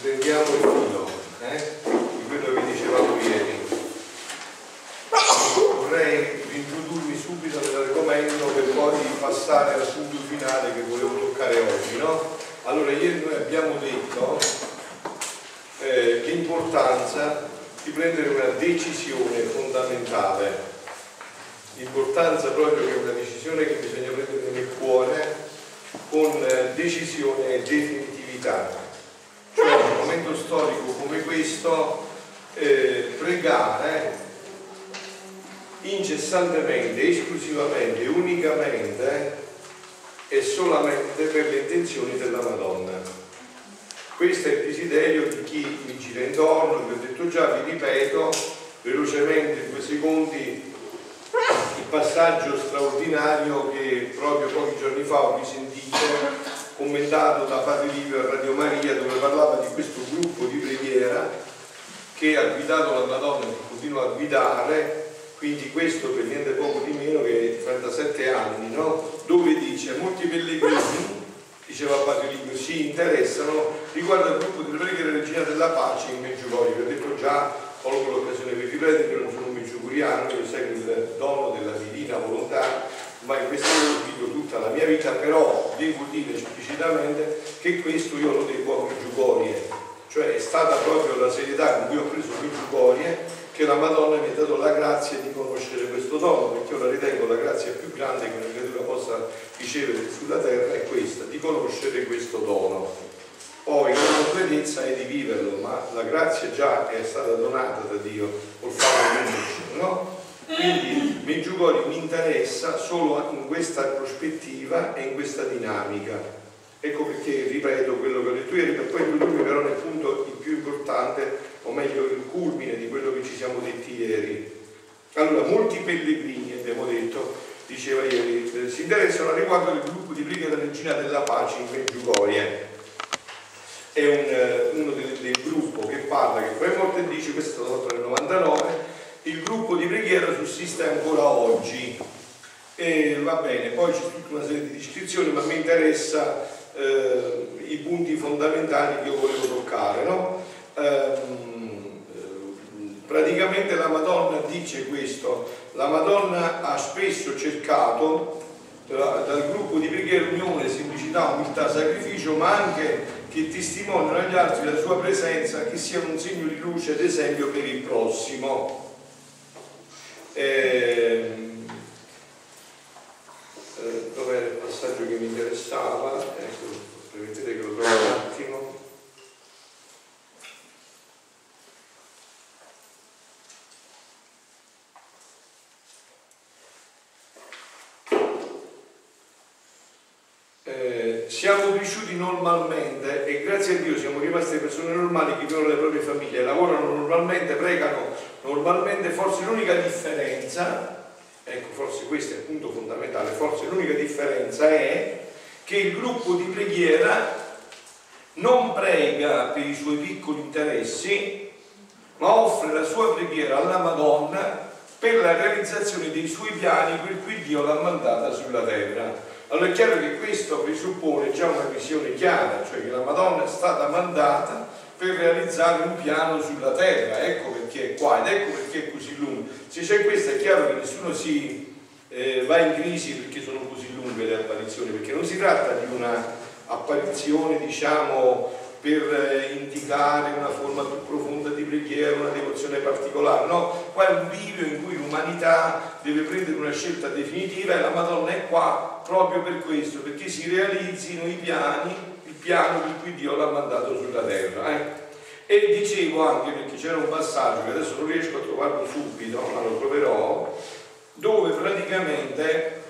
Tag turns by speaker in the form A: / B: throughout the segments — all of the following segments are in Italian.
A: riprendiamo il filo eh, di quello che dicevamo ieri. Vorrei introdurmi subito nell'argomento per poi passare al punto finale che volevo toccare oggi. No? Allora, ieri noi abbiamo detto eh, l'importanza di prendere una decisione fondamentale l'importanza proprio che è una decisione che bisogna prendere nel cuore con eh, decisione e definitività. Momento storico come questo eh, pregare incessantemente, esclusivamente, unicamente e solamente per le intenzioni della Madonna. Questo è il desiderio di chi mi gira intorno, vi ho detto già, vi ripeto velocemente in due secondi il passaggio straordinario che proprio pochi giorni fa ho risentito commentato da Padre Livio a Radio Maria dove parlava di questo gruppo di preghiera che ha guidato la Madonna e continua a guidare quindi questo per niente poco di meno che 37 anni no? dove dice molti pellegrini diceva Padre Livio si interessano riguardo al gruppo di preghiera Regina della Pace in Meggiugorio vi ho detto già colgo l'occasione per ripetere che non sono Giuliano, io seguo il dono della divina volontà, ma in questo ho vivo tutta la mia vita, però devo dire esplicitamente che questo io lo devo a Meggiugorie, cioè è stata proprio la serietà con cui ho preso Meggiugorie che la Madonna mi ha dato la grazia di conoscere questo dono, perché io la ritengo la grazia più grande che una creatura possa ricevere sulla terra è questa, di conoscere questo dono poi la completezza è di viverlo, ma la grazia già è stata donata da Dio col fatto di conoscerlo, no? Quindi Meggiugori mi interessa solo in questa prospettiva e in questa dinamica. Ecco perché ripeto quello che ho detto ieri, per poi introdurmi però nel punto il più importante, o meglio il culmine di quello che ci siamo detti ieri. Allora, molti pellegrini, abbiamo detto, diceva ieri, si interessano riguardo del gruppo di preghiera Regina della Pace in Meggiugorie è un, eh, uno del, del, gruppo che parla, che poi morte dice, questo è stato fatto nel 99, il gruppo di preghiera sussiste ancora oggi. E va bene, poi c'è tutta una serie di descrizioni, ma mi interessa eh, i punti fondamentali che io volevo toccare. No? Ehm, praticamente la Madonna dice questo, la Madonna ha spesso cercato dal gruppo di preghiera unione, semplicità, umiltà, sacrificio, ma anche che testimoniano agli altri la sua presenza, che siano un segno di luce ed esempio per il prossimo. Eh, eh, dove il passaggio che mi interessava? Ecco, permettete che lo trovo un attimo. siamo cresciuti normalmente e grazie a Dio siamo rimasti persone normali che vivono le proprie famiglie, lavorano normalmente, pregano normalmente, forse l'unica differenza, ecco forse questo è il punto fondamentale, forse l'unica differenza è che il gruppo di preghiera non prega per i suoi piccoli interessi, ma offre la sua preghiera alla Madonna per la realizzazione dei suoi piani per cui Dio l'ha mandata sulla terra. Allora è chiaro che questo presuppone già una visione chiara, cioè che la Madonna è stata mandata per realizzare un piano sulla terra, ecco perché è qua ed ecco perché è così lungo. Se c'è questo è chiaro che nessuno si eh, va in crisi perché sono così lunghe le apparizioni, perché non si tratta di una apparizione diciamo per eh, indicare una forma più profonda di preghiera, una devozione particolare, no, qua è un video in cui l'umanità deve prendere una scelta definitiva e la Madonna è qua proprio per questo, perché si realizzino i piani, piano per cui Dio l'ha mandato sulla terra. Eh. E dicevo anche, perché c'era un passaggio che adesso non riesco a trovarlo subito, ma lo troverò, dove praticamente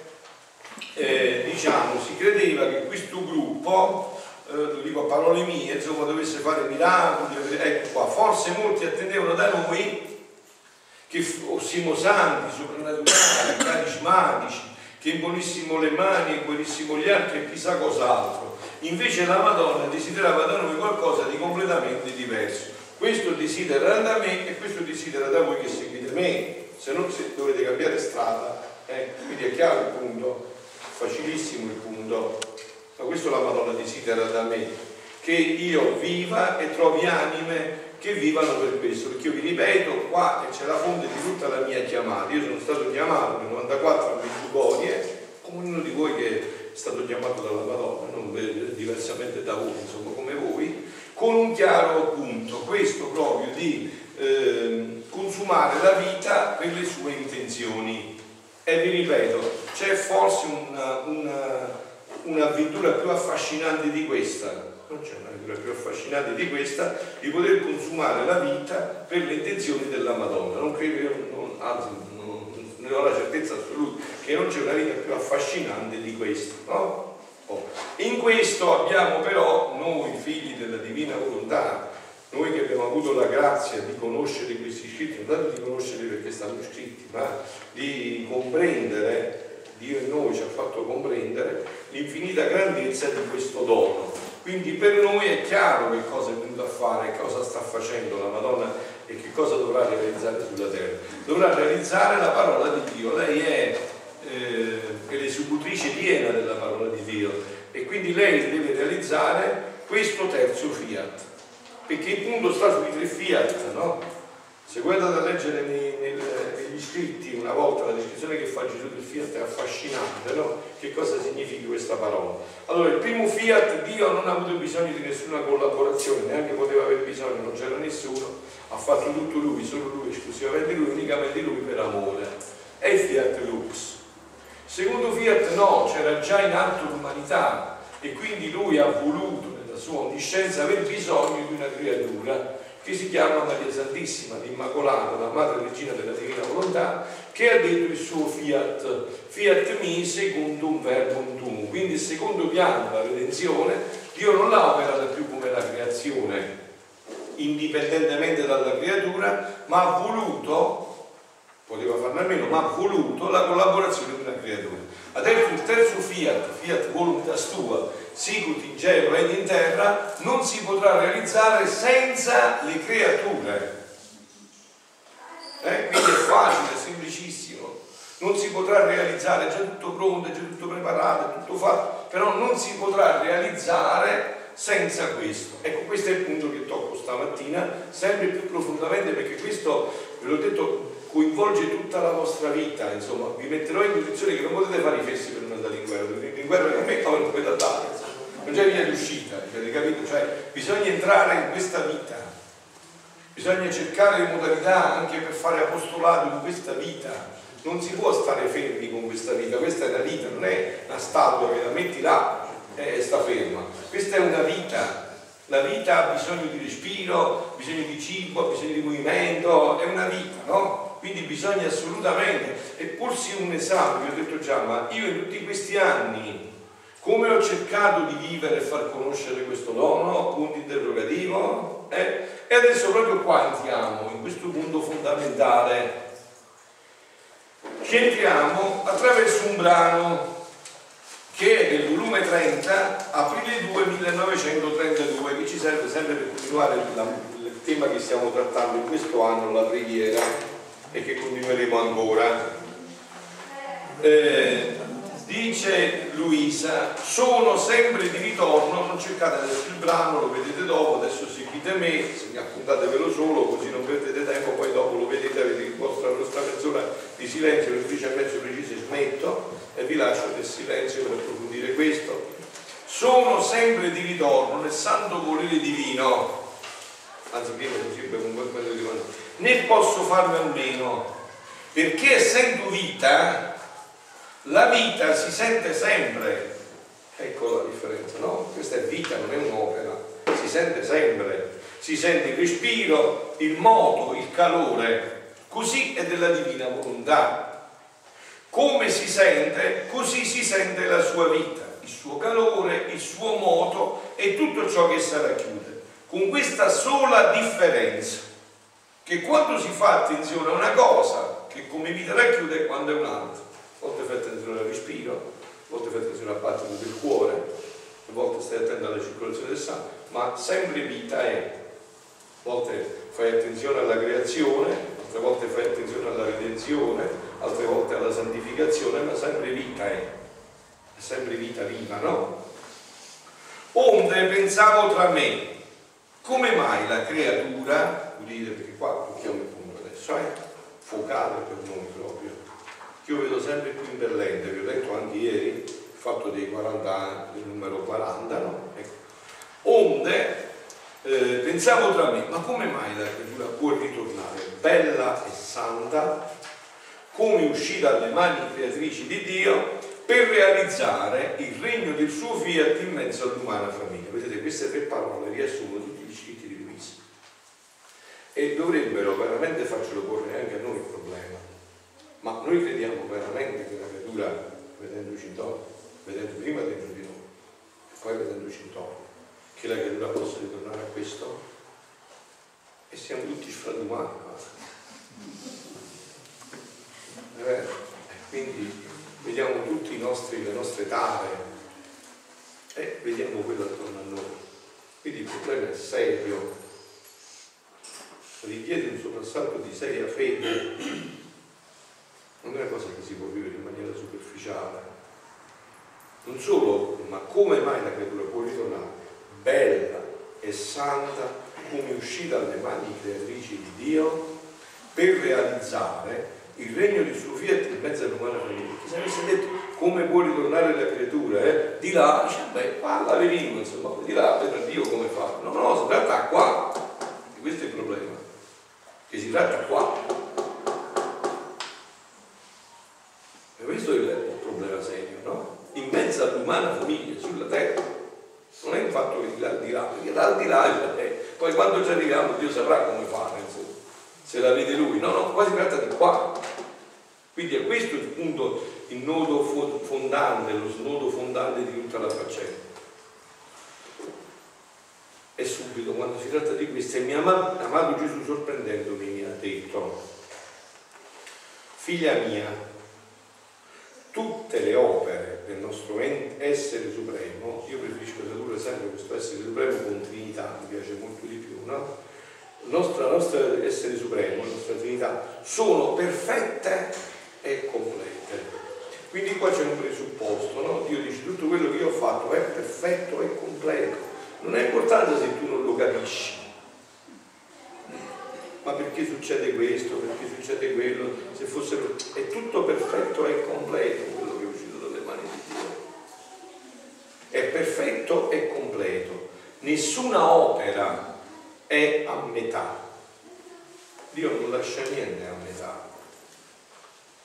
A: eh, diciamo, si credeva che questo gruppo eh, lo dico a parole mie, insomma, dovesse fare miracoli, ecco qua, forse molti attendevano da noi che fossimo santi, soprannaturali, carismatici, che imponissimo le mani e guarissimo gli altri e chissà cos'altro. Invece la Madonna desiderava da noi qualcosa di completamente diverso. Questo desidera da me e questo desidera da voi che seguite me, se no se dovete cambiare strada. Eh? Quindi è chiaro il punto, facilissimo il punto ma questo la Madonna desidera da me. che io viva e trovi anime che vivano per questo, perché io vi ripeto, qua c'è la fonte di tutta la mia chiamata, io sono stato chiamato nel 94 a Medjugorje, come uno di voi che stato chiamato dalla Madonna, non diversamente da voi, insomma come voi, con un chiaro punto, questo proprio di eh, consumare la vita per le sue intenzioni. E vi ripeto, c'è forse una, una, un'avventura più affascinante di questa, non c'è un'avventura più affascinante di questa, di poter consumare la vita per le intenzioni della Madonna. Non credo, non, anzi, ne ho la certezza assoluta che non c'è una vita più affascinante di questa. No? Oh. In questo abbiamo però noi, figli della divina volontà, noi che abbiamo avuto la grazia di conoscere questi scritti, non tanto di conoscerli perché stanno scritti, ma di comprendere, Dio in noi ci ha fatto comprendere l'infinita grandezza di questo dono. Quindi per noi è chiaro che cosa è venuto a fare, cosa sta facendo la Madonna e che cosa dovrà realizzare sulla terra. Dovrà realizzare la parola di Dio. Lei è, eh, l'esecutrice piena della parola di Dio e quindi lei deve realizzare questo terzo fiat perché il punto sta sui tre fiat, no? Se voi andate a leggere nel, negli scritti una volta la descrizione che fa Gesù del fiat è affascinante, no? Che cosa significa questa parola? Allora, il primo fiat, Dio non ha avuto bisogno di nessuna collaborazione, neanche poteva aver bisogno, non c'era nessuno, ha fatto tutto lui, solo lui, esclusivamente lui, unicamente lui per amore. È il fiat lux. Secondo fiat no, c'era già in atto l'umanità e quindi lui ha voluto sua onniscienza aver bisogno di una creatura che si chiama Maria Santissima, l'Immacolata, la Madre Regina della Divina Volontà, che ha detto il suo fiat, fiat mi secondo un verbo un tu. Quindi il secondo piano, la redenzione, Dio non l'ha operata più come la creazione, indipendentemente dalla creatura, ma ha voluto, poteva farne a meno, ma ha voluto la collaborazione di una creatura. Adesso il terzo fiat, fiat voluntas tua, sicut in cielo ed in terra, non si potrà realizzare senza le creature. Eh? Quindi è facile, è semplicissimo. Non si potrà realizzare, è già tutto pronto, è già tutto preparato, è tutto fatto, però non si potrà realizzare senza questo. Ecco, questo è il punto che tocco stamattina, sempre più profondamente, perché questo, ve l'ho detto, coinvolge tutta la vostra vita, insomma, vi metterò in condizione che non potete fare i fessi per andare in guerra, perché in guerra non è come non potete andare, non c'è via d'uscita, capito? Cioè, bisogna entrare in questa vita, bisogna cercare le modalità anche per fare apostolato in questa vita, non si può stare fermi con questa vita, questa è una vita, non è una statua che la metti là e sta ferma, questa è una vita, la vita ha bisogno di respiro, bisogno di cibo, bisogno di movimento, è una vita, no? quindi bisogna assolutamente, e porsi un esame, vi ho detto già, ma io in tutti questi anni come ho cercato di vivere e far conoscere questo dono? Punto interrogativo. Eh? E adesso proprio qua entriamo, in questo punto fondamentale. Che entriamo attraverso un brano che è del volume 30, aprile 2 1932, che ci serve sempre per continuare il tema che stiamo trattando in questo anno, la preghiera e che continueremo ancora. Eh, dice Luisa, sono sempre di ritorno, non cercate adesso il brano, lo vedete dopo, adesso seguite me, appuntatevelo solo così non perdete tempo, poi dopo lo vedete, avete il vostra, vostra mezz'ora di silenzio, le 11 e mezzo precise smetto e vi lascio del silenzio per approfondire questo. Sono sempre di ritorno nel santo volere divino, anzi prima così bevo un bel mezzo di mano posso farne a meno, perché essendo vita, la vita si sente sempre. Ecco la differenza, no? Questa è vita, non è un'opera, si sente sempre, si sente il respiro, il moto, il calore, così è della divina volontà. Come si sente, così si sente la sua vita, il suo calore, il suo moto e tutto ciò che sarà racchiude. Con questa sola differenza che quando si fa attenzione a una cosa, che come vita racchiude, quando è un'altra. Volte fai attenzione al respiro, volte fai attenzione al battito del cuore, a volte stai attento alla circolazione del sangue, ma sempre vita è. A volte fai attenzione alla creazione, altre volte fai attenzione alla redenzione, altre volte alla santificazione, ma sempre vita è. È sempre vita viva, no? Onde pensavo tra me, come mai la creatura, udite perché qua tocchiamo il punto adesso, è eh? focale per noi proprio, io vedo sempre più impellente, vi ho detto anche ieri, il fatto dei 40 anni, del numero 40, no? Ecco. Onde eh, pensavo tra me, ma come mai la creatura può ritornare bella e santa, come uscita dalle mani creatrici di Dio, per realizzare il regno del suo fiat in mezzo all'umana famiglia? Vedete, queste tre parole riassumono tutti gli scritti di Luisa e dovrebbero veramente farcelo porre anche a noi il problema. Ma noi crediamo veramente che la creatura, vedendoci intorno, vedendo prima dentro di noi, e poi vedendoci intorno, che la creatura possa ritornare a questo? E siamo tutti sfradumati. È vero? Quindi vediamo tutti nostri, le nostre tare e vediamo quello attorno a noi. Quindi il problema è serio, richiede un soprassalto di seria fede, non è una cosa che si può vivere in maniera superficiale. Non solo, ma come mai la creatura può ritornare bella e santa come uscita dalle mani creatrici di Dio per realizzare il regno di suo fiat in mezzo all'umana famiglia. Chi se avesse detto come può ritornare la creatura, eh? di là, dice, beh, qua la venimo, insomma, di là per Dio come fa. No, no, si tratta qua. E questo è il problema. Che si tratta qua. E questo è il problema serio, no? In mezzo all'umana famiglia, sulla terra non è un fatto che di là, è, poi quando ci arriviamo Dio saprà come fare, insomma, se la vede lui, no, no, qua si tratta di qua. Quindi è questo il punto, il nodo fondante, lo snodo fondante di tutta la faccenda. E subito, quando si tratta di questo, il mio amato, amato Gesù sorprendendomi mi ha detto, figlia mia, tutte le opere del nostro essere supremo, io preferisco tradurre sempre questo essere supremo con Trinità, mi piace molto di più, no? Il nostro essere supremo, la nostra Trinità, sono perfette e complete. Quindi qua c'è un presupposto, no? Dio dice tutto quello che io ho fatto è perfetto e completo. Non è importante se tu non lo capisci, ma perché succede questo, perché succede quello, se fosse è tutto perfetto e completo quello che è uscito dalle mani di Dio. È perfetto e completo. Nessuna opera è a metà. Dio non lascia niente a metà.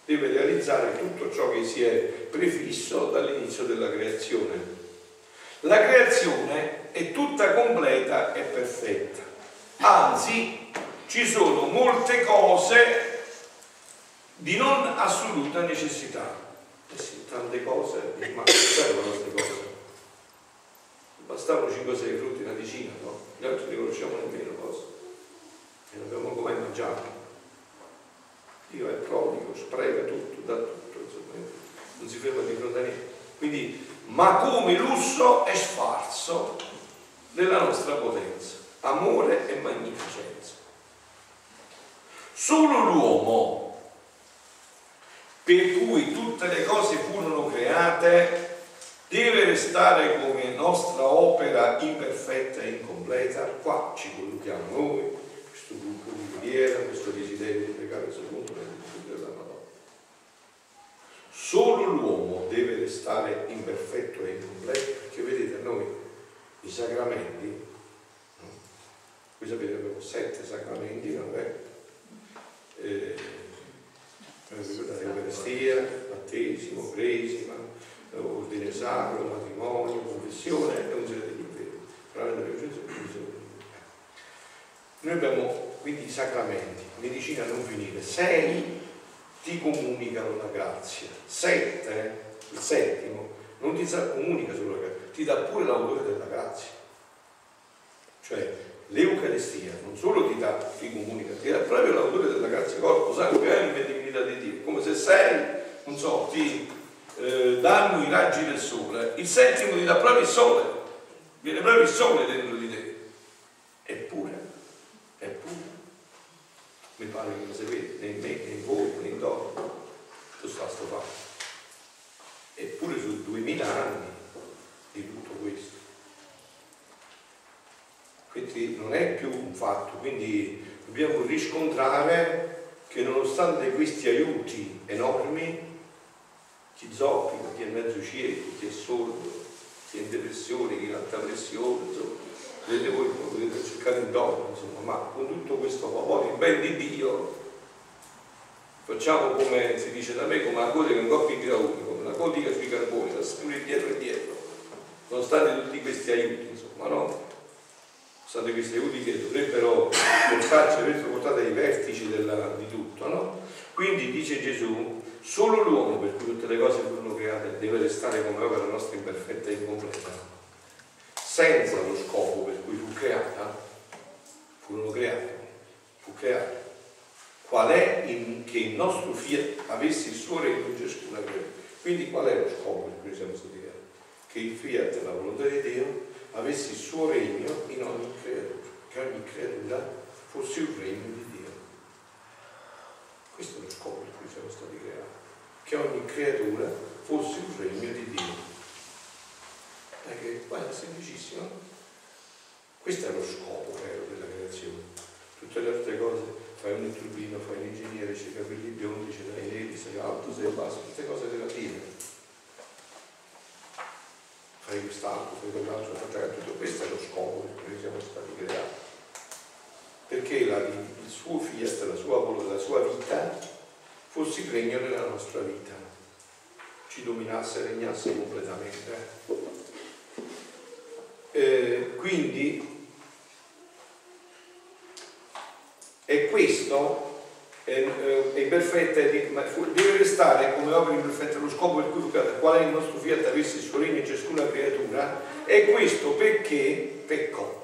A: Deve realizzare tutto ciò che si è prefisso dall'inizio della creazione. La creazione è tutta completa e perfetta. Anzi, ci sono molte cose di non assoluta necessità. Eh sì, tante cose, ma servono queste cose? Bastavano 5-6 frutti, una decina, no? Gli altri ne conosciamo nemmeno cose. E non abbiamo mai mangiato. Dio è prodigo, spreca tutto, dà tutto, insomma, non si ferma di fronte a niente. Quindi, ma come lusso è sfarzo della nostra potenza, amore e magnificenza. Solo l'uomo, per cui tutte le cose furono create, deve restare come nostra opera imperfetta e incompleta. Qua ci collochiamo noi, questo gruppo di preghiera, questo desiderio di pregare secondo le della Madonna. Solo l'uomo deve restare imperfetto e incompleto, perché vedete noi i sacramenti, voi sapete abbiamo sette sacramenti, non è? eh, Eucaristia, battesimo, cresima, ordine sacro, matrimonio, confessione e un serie di impegni. Noi abbiamo quindi i sacramenti, medicina non finire, sei ti comunicano la grazia, sette, il settimo, non ti comunica solo la grazia, ti dà pure l'autore della grazia. Cioè l'Eucaristia non solo ti dà, ti comunica, ti dà proprio l'autore della grazia, corpo, sangue, anima e divinità di Dio, come se sei, non so, ti eh, danno i raggi del sole, il settimo ti dà proprio il sole, viene proprio il sole dentro di te. Eppure, eppure, mi pare che non si vede né in me, né in voi, né in loro, tutto sta sto fatto. Eppure su duemila anni di tutto questo perché non è più un fatto, quindi dobbiamo riscontrare che nonostante questi aiuti enormi, zoppica, chi è mezzo cieco, chi è sordo, chi è in depressione, chi ha alta pressione, insomma, vedete voi potete cercare intorno, insomma, ma con tutto questo favore, il ben di Dio, facciamo come si dice da me, come la coda che un coppia in grauni, come la codica sui carboni, la sempre dietro e dietro, nonostante tutti questi aiuti, insomma, no? Nonostante questi aiuti che dovrebbero portarci, portato ai vertici della, di tutto, no? Quindi dice Gesù, solo l'uomo per cui tutte le cose furono create deve restare come opera nostra imperfetta e incompleta, senza lo scopo per cui fu creata, furono create, fu creata qual è in, che il nostro fiat avesse il suo regno in ciascuna creatura. Quindi qual è lo scopo per cui siamo stati creati? Che il fiat, la volontà di Dio, avesse il suo regno in ogni creatura, che ogni creatura fosse un regno di. Questo è lo scopo per cui siamo stati creati, che ogni creatura fosse un regno di Dio. Perché guarda, è semplicissimo. Questo è lo scopo vero della creazione. Tutte le altre cose fai un turbino, fai l'ingegnere, c'hai i capelli biondi, ce l'hai neri, sei alto, sei basso, tutte cose relative. Fai quest'altro, fai quell'altro, tutto questo è lo scopo per cui siamo stati creati. Perché la, il suo fiat, la sua volontà, la sua vita fosse il regno della nostra vita, ci dominasse, regnasse completamente. Eh, quindi E questo è, è imperfetta, deve restare come opera imperfetta lo scopo per cui quale il nostro fiat avesse il suo regno in ciascuna creatura, e questo perché peccò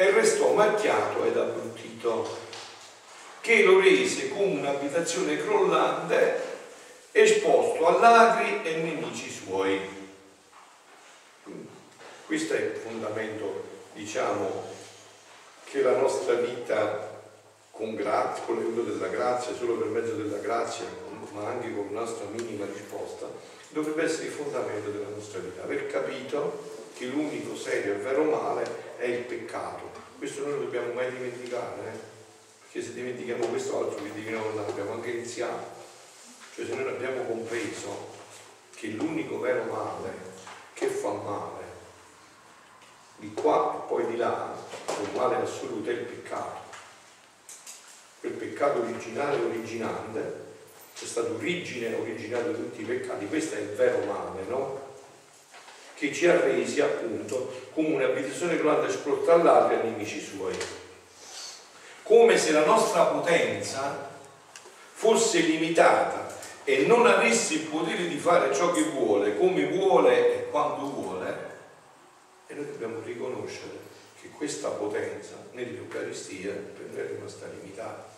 A: e restò macchiato ed abbruttito, che lo rese come un'abitazione crollante, esposto a ladri e nemici suoi. questo è il fondamento, diciamo, che la nostra vita con, grazia, con l'aiuto della grazia, solo per mezzo della grazia, ma anche con la nostra minima risposta, dovrebbe essere il fondamento della nostra vita. Aver capito che l'unico serio e vero male è il peccato. Questo noi non dobbiamo mai dimenticare, eh? perché se dimentichiamo questo altro che di non abbiamo anche iniziato. Cioè se noi abbiamo compreso che l'unico vero male che fa male, di qua e poi di là, un male assoluto è il peccato quel peccato originale originante, c'è stato origine originato di tutti i peccati, questo è il vero male, no? Che ci ha resi appunto come un'abitazione grande sprotta all'altro e nemici suoi. Come se la nostra potenza fosse limitata e non avesse il potere di fare ciò che vuole, come vuole e quando vuole, e noi dobbiamo riconoscere che questa potenza nell'Eucaristia per noi è rimasta limitata.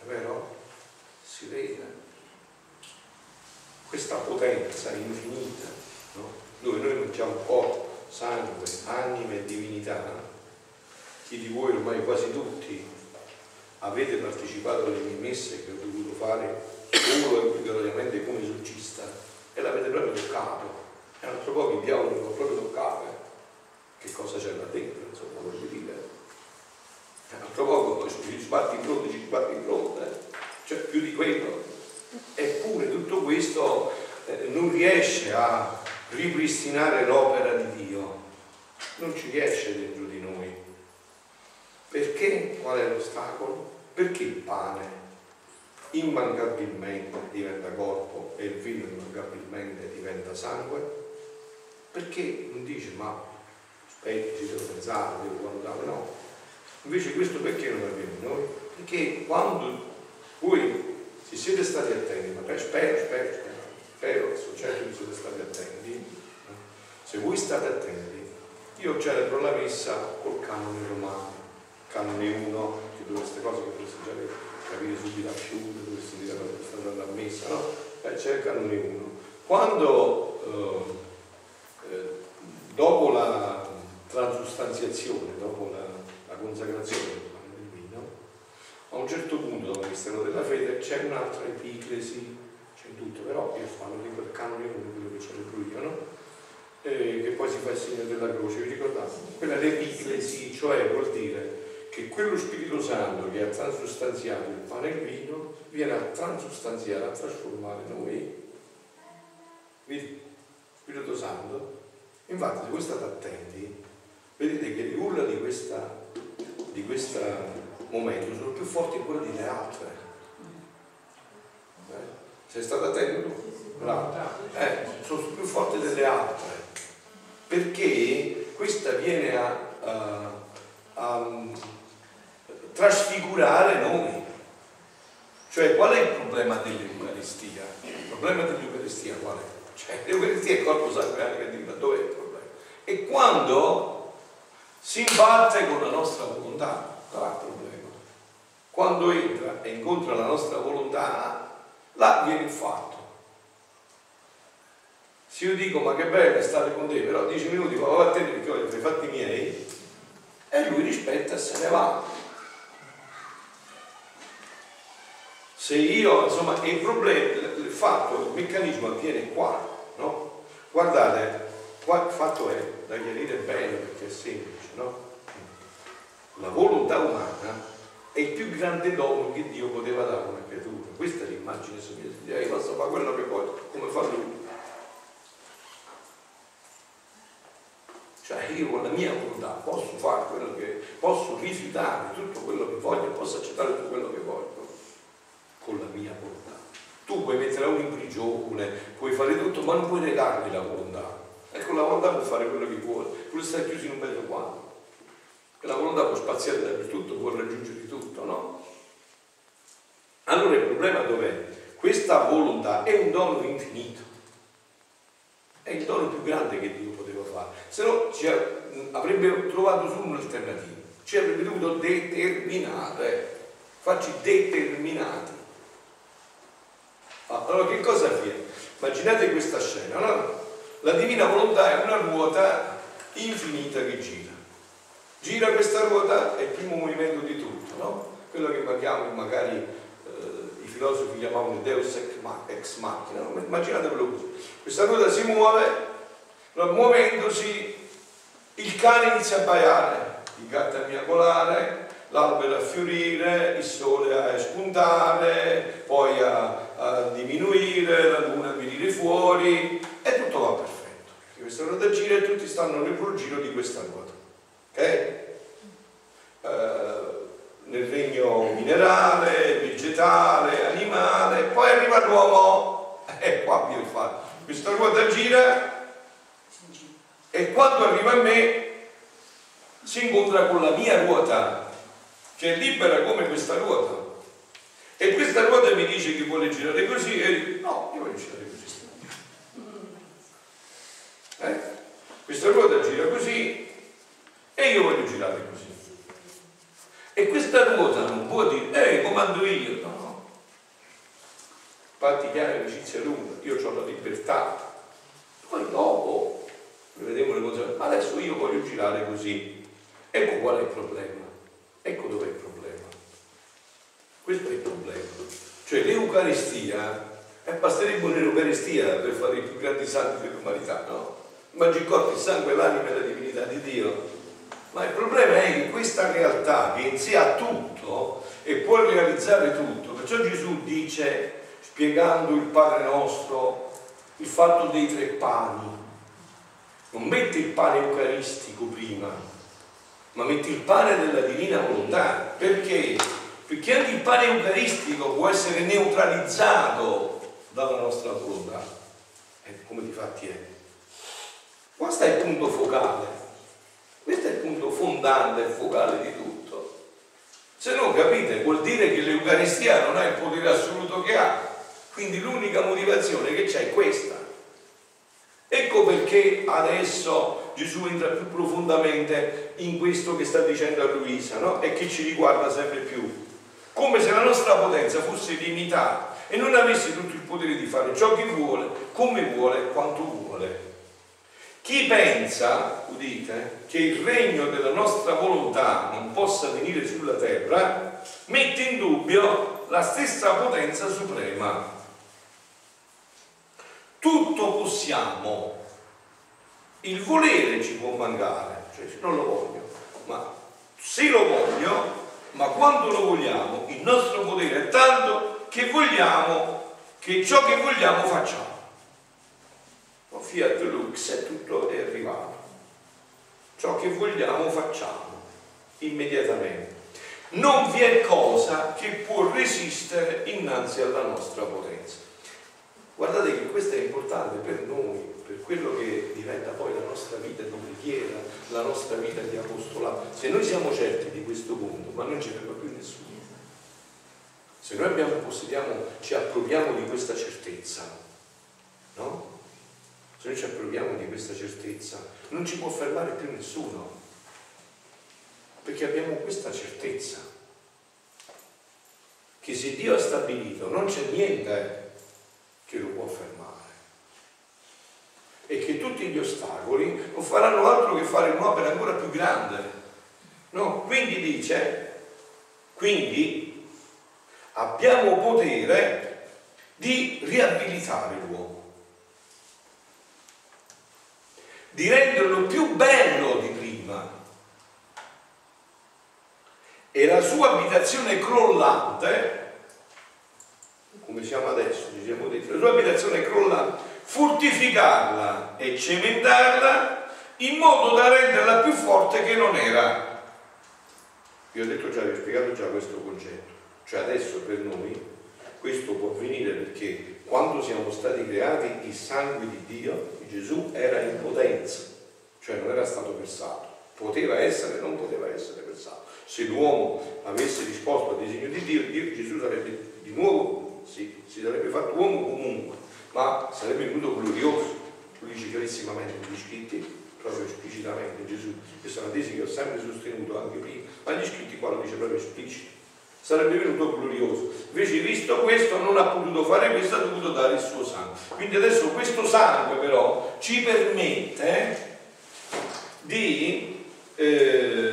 A: È vero? Si vede. Questa potenza infinita, no? dove noi mangiamo corpo, sangue, anima e divinità, chi di voi ormai quasi tutti avete partecipato alle mie messe che ho dovuto fare solo e obbligatoriamente come esorcista e l'avete proprio toccato. E un altro po' diavolo mi ha proprio toccato. Eh che cosa c'è là dentro, insomma, voglio dire. Un altro poco ci sbatti in fronte, ci sbatti in fronte, eh. cioè più di quello. Eppure tutto questo eh, non riesce a ripristinare l'opera di Dio, non ci riesce dentro di noi. Perché? Qual è l'ostacolo? Perché il pane immancabilmente diventa corpo e il vino immancabilmente diventa sangue? Perché non dice ma aspetti, ci devo pensare, devo valutare, no. Invece questo perché non avviene noi? Perché quando voi si siete stati attenti, ma spero, spero, spero, spero sul certo che siete stati attenti, se voi state attenti, io celebro la messa col canone romano, canone 1, che tutte queste cose che dovreste già capire subito a più, dovreste dire che state andando a messa, no? Eh, c'è il canone 1. Quando eh, eh, dopo la transustanziazione, dopo la, la consacrazione del pane del vino, a un certo punto il mistero della fede c'è un'altra epiclesi, c'è tutto, però io parlo di quel canone 1, quello che celebro io, no? Eh, che poi si fa il segno della croce, vi ricordate? Quella l'epiclesi, cioè vuol dire che quello Spirito Santo che ha transustanziato il pane e il vino viene a transustanziare, a trasformare noi. Vedi? Spirito Santo. Infatti, se voi state attenti, vedete che le urla di questa di questo momento sono più forti ancora delle altre. Eh? Sei stato attento? Bravo. Eh, sono più forti delle altre. Perché questa viene a, a, a trasfigurare noi. Cioè, qual è il problema dell'Eucaristia? Il problema dell'Eucaristia qual è? Cioè, l'Eucaristia è corpo sangue anima, dove è il problema? E quando si imbatte con la nostra volontà, qual è il problema? Quando entra e incontra la nostra volontà, là viene il fatto. Se io dico ma che bello stare con te, però dieci minuti va vattene perché voglio fare i fatti miei, e lui rispetta e se ne va. Se io, insomma, il problema, il fatto, il meccanismo avviene qua, no? Guardate, qua il fatto è da chiarire bene perché è semplice no? La volontà umana è il più grande dono che Dio poteva dare a una creatura. Questa è l'immagine soggettiva. Io posso fare quello che voglio, come fa lui. Cioè io con la mia volontà posso fare quello che posso rifiutare tutto quello che voglio, posso accettare tutto quello che voglio con la mia volontà. Tu puoi mettere uno in prigione, puoi fare tutto, ma non puoi negargli la volontà. Ecco, la volontà può fare quello che vuole, può stare chiuso in un metro quadro la volontà può spaziare dappertutto, può raggiungere tutto, no? Allora il problema dov'è? Questa volontà è un dono infinito, è il dono più grande che Dio poteva fare, se no ci avrebbe trovato su un'alternativa, ci avrebbe dovuto determinare, farci determinati. Ah, allora che cosa avviene? Immaginate questa scena, no? La divina volontà è una ruota infinita che gira gira questa ruota è il primo movimento di tutto, no? quello che magari eh, i filosofi chiamavano Deus ex machina, no? immaginatevelo così. Questa ruota si muove, muovendosi il cane inizia a baiare, il gatto a miagolare, l'albero a fiorire, il sole a spuntare, poi a, a, diminuire, la luna a venire fuori e tutto va perfetto. Questa ruota gira e tutti stanno nel giro di questa ruota ok? Eh, nel regno minerale, vegetale, animale, poi arriva l'uomo e qua vi ho fatto. Questa ruota gira e quando arriva a me si incontra con la mia ruota che è libera come questa ruota e questa ruota mi dice che vuole girare così e dico no, io voglio girare così eh? questa ruota gira così e io voglio girare così. E questa ruota non può dire, ehi, comando io, no, no. Chiara amicizia lunga, io ho la libertà. Poi dopo vedremo le cose, ma adesso io voglio girare così. Ecco qual è il problema. Ecco dov'è il problema. Questo è il problema. Cioè l'Eucaristia, eh, basterebbe un'Eucaristia per fare i più grandi santi dell'umanità, no? Corpo, il sangue, l'anima e la divinità di Dio ma il problema è che questa realtà che in sé ha tutto e può realizzare tutto, perciò Gesù dice, spiegando il Padre nostro, il fatto dei tre pani, non mette il pane eucaristico prima, ma mette il pane della divina volontà. Perché? Perché anche il pane eucaristico può essere neutralizzato dalla nostra volontà. E come di fatti è. Questo è il punto focale. Questo è il punto fondante e focale di tutto. Se non capite, vuol dire che l'Eucaristia non ha il potere assoluto che ha. Quindi l'unica motivazione che c'è è questa. Ecco perché adesso Gesù entra più profondamente in questo che sta dicendo a Luisa, no? E che ci riguarda sempre più. Come se la nostra potenza fosse limitata e non avesse tutto il potere di fare ciò che vuole, come vuole quanto vuole. Chi pensa, udite, che il regno della nostra volontà non possa venire sulla terra, mette in dubbio la stessa potenza suprema. Tutto possiamo Il volere ci può mancare, cioè non lo voglio, ma se lo voglio, ma quando lo vogliamo, il nostro potere è tanto che vogliamo che ciò che vogliamo facciamo. Fiat Lux è tutto è arrivato. Ciò che vogliamo facciamo immediatamente. Non vi è cosa che può resistere innanzi alla nostra potenza. Guardate che questo è importante per noi, per quello che diventa poi la nostra vita di preghiera, la nostra vita di apostolato. Se noi siamo certi di questo punto, ma non ce ne va più nessuno. Se noi abbiamo, possediamo, ci approviamo di questa certezza, no? Se noi ci approviamo di questa certezza, non ci può fermare più nessuno perché abbiamo questa certezza che se Dio ha stabilito non c'è niente che lo può fermare e che tutti gli ostacoli non faranno altro che fare un'opera ancora più grande. No? Quindi dice, quindi abbiamo potere di riabilitare l'uomo, di renderlo più bello di prima e la sua abitazione crollante, come siamo adesso, ci siamo la sua abitazione crollante, fortificarla e cementarla in modo da renderla più forte che non era. Vi ho detto già, vi ho spiegato già questo concetto. Cioè adesso per noi questo può avvenire perché quando siamo stati creati il sangue di Dio, Gesù era in potenza, cioè non era stato versato. Poteva essere, non poteva essere versato se l'uomo avesse risposto al disegno di Dio, Dio Gesù sarebbe di nuovo, sì, si sarebbe fatto uomo comunque, ma sarebbe venuto glorioso. Lui dice chiarissimamente negli scritti, proprio esplicitamente Gesù, questa è una tesi che ho sempre sostenuto anche prima, ma gli scritti qua lo dice proprio esplicito. Sarebbe venuto glorioso. Invece visto questo non ha potuto fare questo, ha dovuto dare il suo sangue. Quindi adesso questo sangue però ci permette di eh,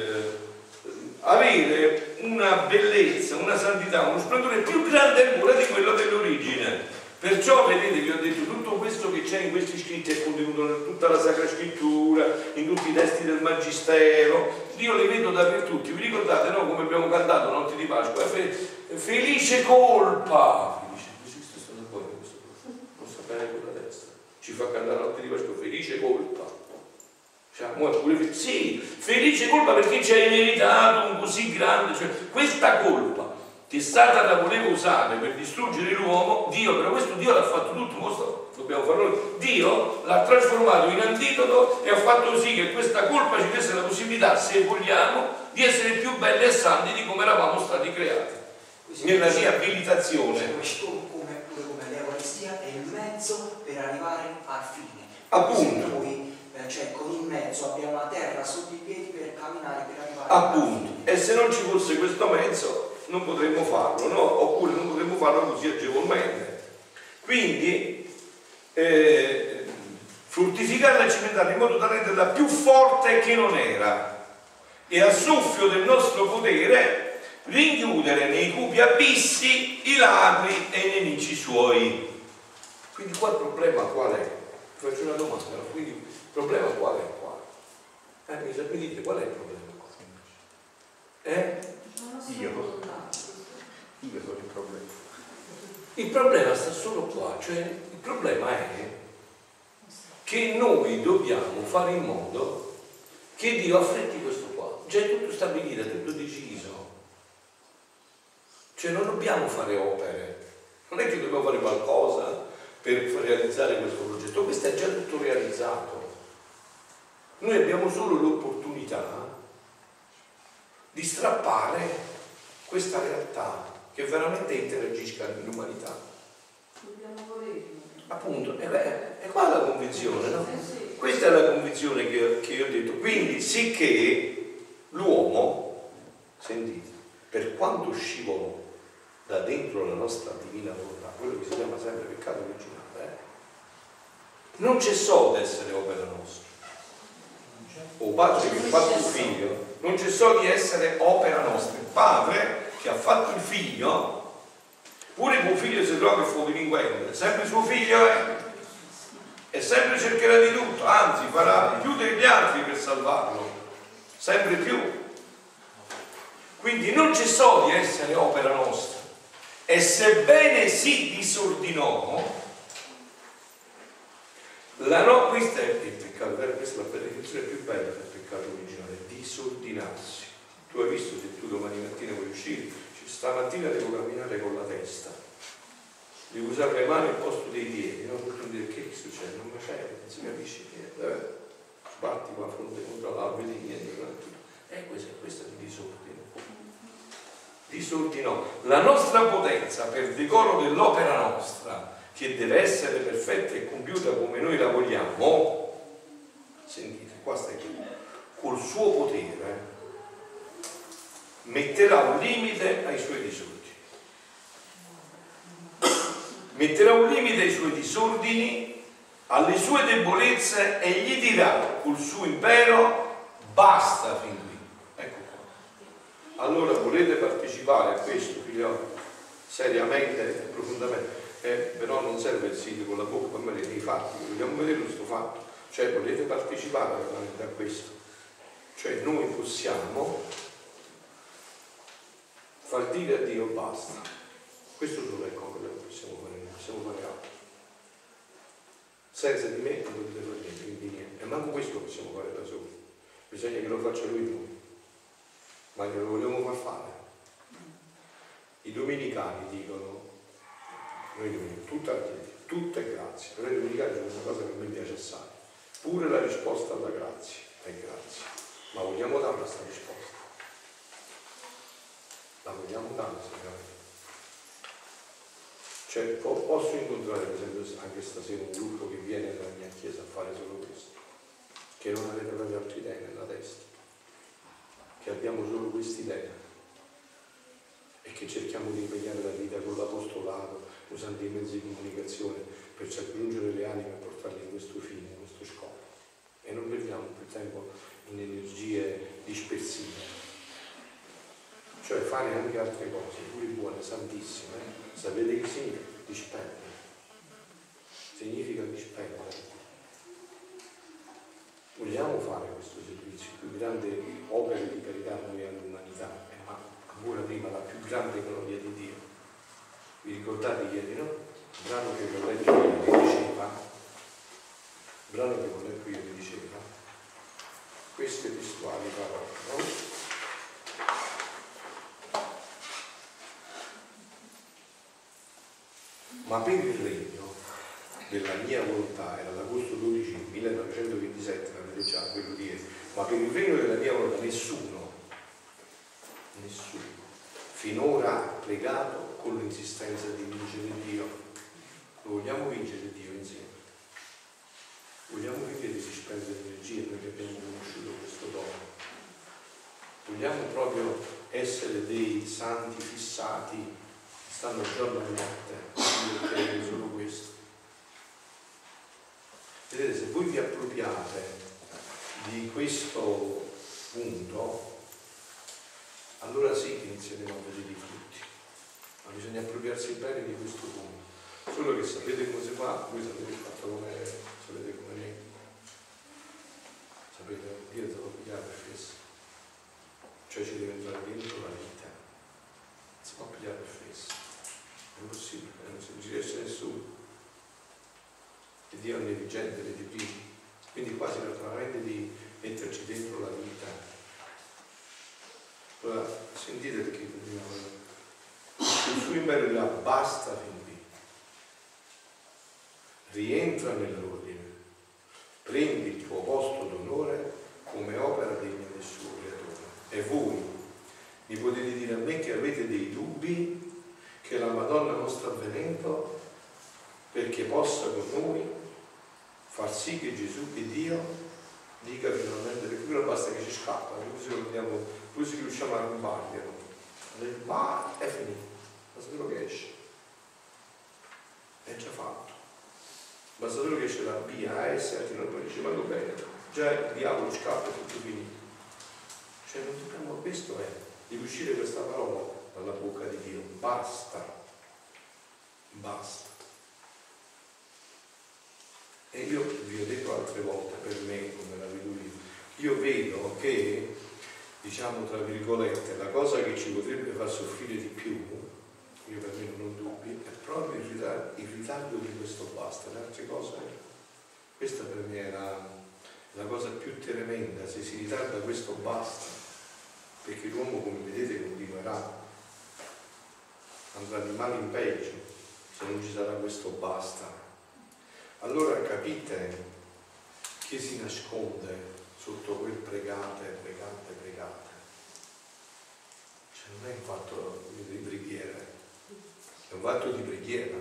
A: avere una bellezza, una santità, uno splendore più grande ancora di quello dell'origine. Perciò vedete, vi ho detto, tutto questo che c'è in questi scritti è contenuto in tutta la Sacra Scrittura, in tutti i testi del Magistero, io li vedo dappertutto. Vi ricordate no, come abbiamo cantato Notte di Pasqua? Felice colpa! Felice, questo da fuori, questo non sta bene con la destra. Ci fa cantare Notte di Pasqua, felice colpa. Cioè, sì, felice colpa perché ci hai meritato un così grande, cioè questa colpa che Satana voleva usare per distruggere l'uomo, Dio, però questo Dio l'ha fatto tutto, questo dobbiamo farlo, Dio l'ha trasformato in antidoto e ha fatto sì che questa colpa ci desse la possibilità, se vogliamo, di essere più belli e santi di come eravamo stati creati. Nella riabilitazione.
B: Questo come, come l'Eucaristia è il mezzo per arrivare al fine.
A: Appunto
B: cioè con in mezzo abbiamo la terra sotto i piedi per camminare, per arrivare
A: Appunto, e se non ci fosse questo mezzo non potremmo farlo, no? oppure non potremmo farlo così agevolmente. Quindi eh, fruttificarla e cimentarla in modo da renderla più forte che non era e a soffio del nostro potere rinchiudere nei cupi abissi i ladri e i nemici suoi. Quindi qua il problema qual è? Faccio una domanda, quindi il problema qual è qua? Eh, mi, dite qual è il problema qua? Eh?
C: Io. Io sono il problema.
A: Il problema sta solo qua, cioè il problema è che noi dobbiamo fare in modo che Dio affretti questo qua. Già è tutto stabilito, è tutto deciso. Cioè non dobbiamo fare opere, non è che dobbiamo fare qualcosa per realizzare questo progetto, questo è già tutto realizzato. Noi abbiamo solo l'opportunità di strappare questa realtà che veramente interagisca nell'umanità.
D: Dobbiamo volere.
A: Appunto, è, è, qua la convinzione, no? Questa è la convinzione che, che io ho detto. Quindi, sicché l'uomo, sentite, per quanto scivolò da dentro la nostra divina volontà, quello che si chiama sempre peccato originale, eh? non cessò di essere opera nostra o padre che ha fatto il figlio, non cessò di essere opera nostra. Il padre che ha fatto il figlio, pure il figlio si trova che fu bilinguente, sempre suo figlio è, è sempre cercherà di tutto, anzi farà più degli altri per salvarlo, sempre più. Quindi non cessò di essere opera nostra e sebbene si disordinò, la no, questo è il peccato, questa è la definizione più bella del peccato originale, disordinarsi. Tu hai visto se tu domani mattina vuoi uscire, cioè, stamattina devo camminare con la testa, devo usare le mani al posto dei piedi, no? Per dire che succede, non mi c'è, non si capisce niente, eh? sbatti la fronte contro l'albero, vedi niente, e eh, questo, questo è il disordine. Disordinò la nostra potenza per decoro dell'opera nostra che deve essere perfetta e compiuta come noi la vogliamo, sentite, qua stai qui, col suo potere metterà un limite ai suoi disordini. Metterà un limite ai suoi disordini, alle sue debolezze e gli dirà col suo impero basta fin qui. Ecco qua. Allora volete partecipare a questo, figlio, seriamente e profondamente? eh, però non serve il sito con la bocca, ma vedete i fatti, vogliamo vedere questo fatto, cioè volete partecipare a questo, cioè noi possiamo far dire a Dio basta, questo solo è quello che possiamo fare, possiamo fare altro. Senza di me non potete fare niente, quindi niente. E manco questo possiamo fare da soli. Bisogna che lo faccia lui noi. Ma che lo vogliamo far fare. I dominicani dicono noi dobbiamo tutta tutta è grazia. Per noi domenicali c'è una cosa che me piace assai. Pure la risposta alla grazia è grazia. Ma vogliamo dare questa risposta? La vogliamo dare, Signore? Cioè, posso incontrare per esempio anche stasera un gruppo che viene nella mia chiesa a fare solo questo, che non avete proprio altre idee nella testa, che abbiamo solo questa idea e che cerchiamo di impegnare la vita con l'apostolato, usando i mezzi di comunicazione per raggiungere le anime e portarle in questo fine, in questo scopo. E non perdiamo più tempo in energie dispersive. Cioè fare anche altre cose, pure buone, santissime. Sapete che significa? Disperdere. Significa disperdere. Vogliamo fare questo servizio, più grande opera di carità noi all'umanità, eh, ma ancora prima la più grande gloria di Dio vi ricordate ieri, no? Il brano che ho letto ieri diceva, il brano che ho letto ieri diceva, queste testuali parole, no? Ma per il regno della mia volontà, era l'agosto 12 1927, l'avete già quello di ieri, ma per il regno della mia volontà nessuno, nessuno, finora ha pregato con l'insistenza di vincere Dio. Lo vogliamo vincere Dio insieme. Vogliamo vivere di spendere energie che abbiamo conosciuto questo dono. Vogliamo proprio essere dei santi fissati stanno giorno e notte a solo questo. Vedete, se voi vi appropriate di questo punto, allora sì che inizieremo a vedere i frutti ma bisogna appropriarsi bene di questo punto. Solo che sapete come si fa, voi sapete il fatto come, sapete come me. Sapete, Dio te lo pigliare per fesso. Cioè ci deve entrare dentro la vita. Si può pigliare per fesso. È impossibile, non si riesce nessuno. E Dio è onnivigente, vedi prima. Quindi qua si tratta veramente di metterci dentro la vita. Allora, sentite perché continuiamo il suo impero dirà basta fin. Rientra nell'ordine, prendi il tuo posto d'onore come opera degna del suo creatore. E voi mi potete dire a me che avete dei dubbi che la Madonna non sta avvenendo perché possa con noi far sì che Gesù e Dio dica finalmente, perché quello basta che ci scappa, così, andiamo, così riusciamo a rubarglielo. Nel bar è finito basta solo che esce. È già fatto. Basta solo che esce la B, A, S, A, non dice vado bene, già il diavolo scappa e tutto finito. Cioè non dobbiamo, questo è, di uscire questa parola dalla bocca di Dio. Basta. Basta. E io vi ho detto altre volte, per me, come la vedo io, io vedo che, diciamo tra virgolette, la cosa che ci potrebbe far soffrire di più, io per me non ho dubbi, è proprio il ritardo, il ritardo di questo basta, le altre cose, questa per me è la cosa più tremenda, se si ritarda questo basta, perché l'uomo come vedete continuerà, andrà di male in peggio se non ci sarà questo basta. Allora capite che si nasconde sotto quel pregate, pregate, pregate. Cioè non è un fatto di preghiera, è un fatto di preghiera.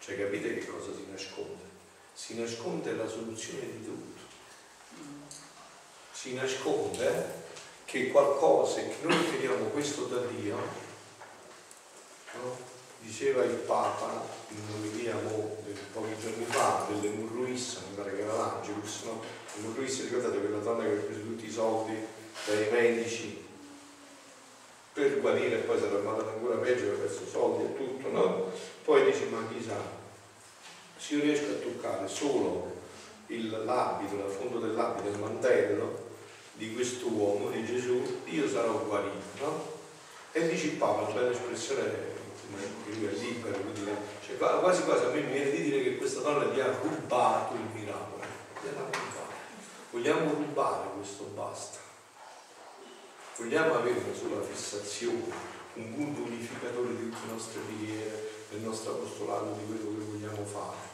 A: Cioè capite che cosa si nasconde? Si nasconde la soluzione di tutto. Si nasconde che qualcosa che noi teniamo questo da Dio, no? diceva il Papa in un'omilia pochi giorni fa dell'Emurruissa, mi pare che era l'Angelus, no? L'Emurruissa, ricordate quella donna che ha preso tutti i soldi dai medici per guarire e poi si era armata ancora peggio, aveva perso soldi e tutto, no? Poi dice, ma chissà, se io riesco a toccare solo l'abito, la fondo dell'abito, il mantello di questo uomo, di Gesù, io sarò guarito, no? E dice il Papa, una bella che lui è libero, quindi cioè, quasi quasi a me mi viene di dire che questa donna gli ha rubato il miracolo, rubato. Vogliamo rubare questo basta. Vogliamo avere una sola fissazione, un punto unificatore di tutte le nostre preghiere, del nostro apostolato, di quello che vogliamo fare.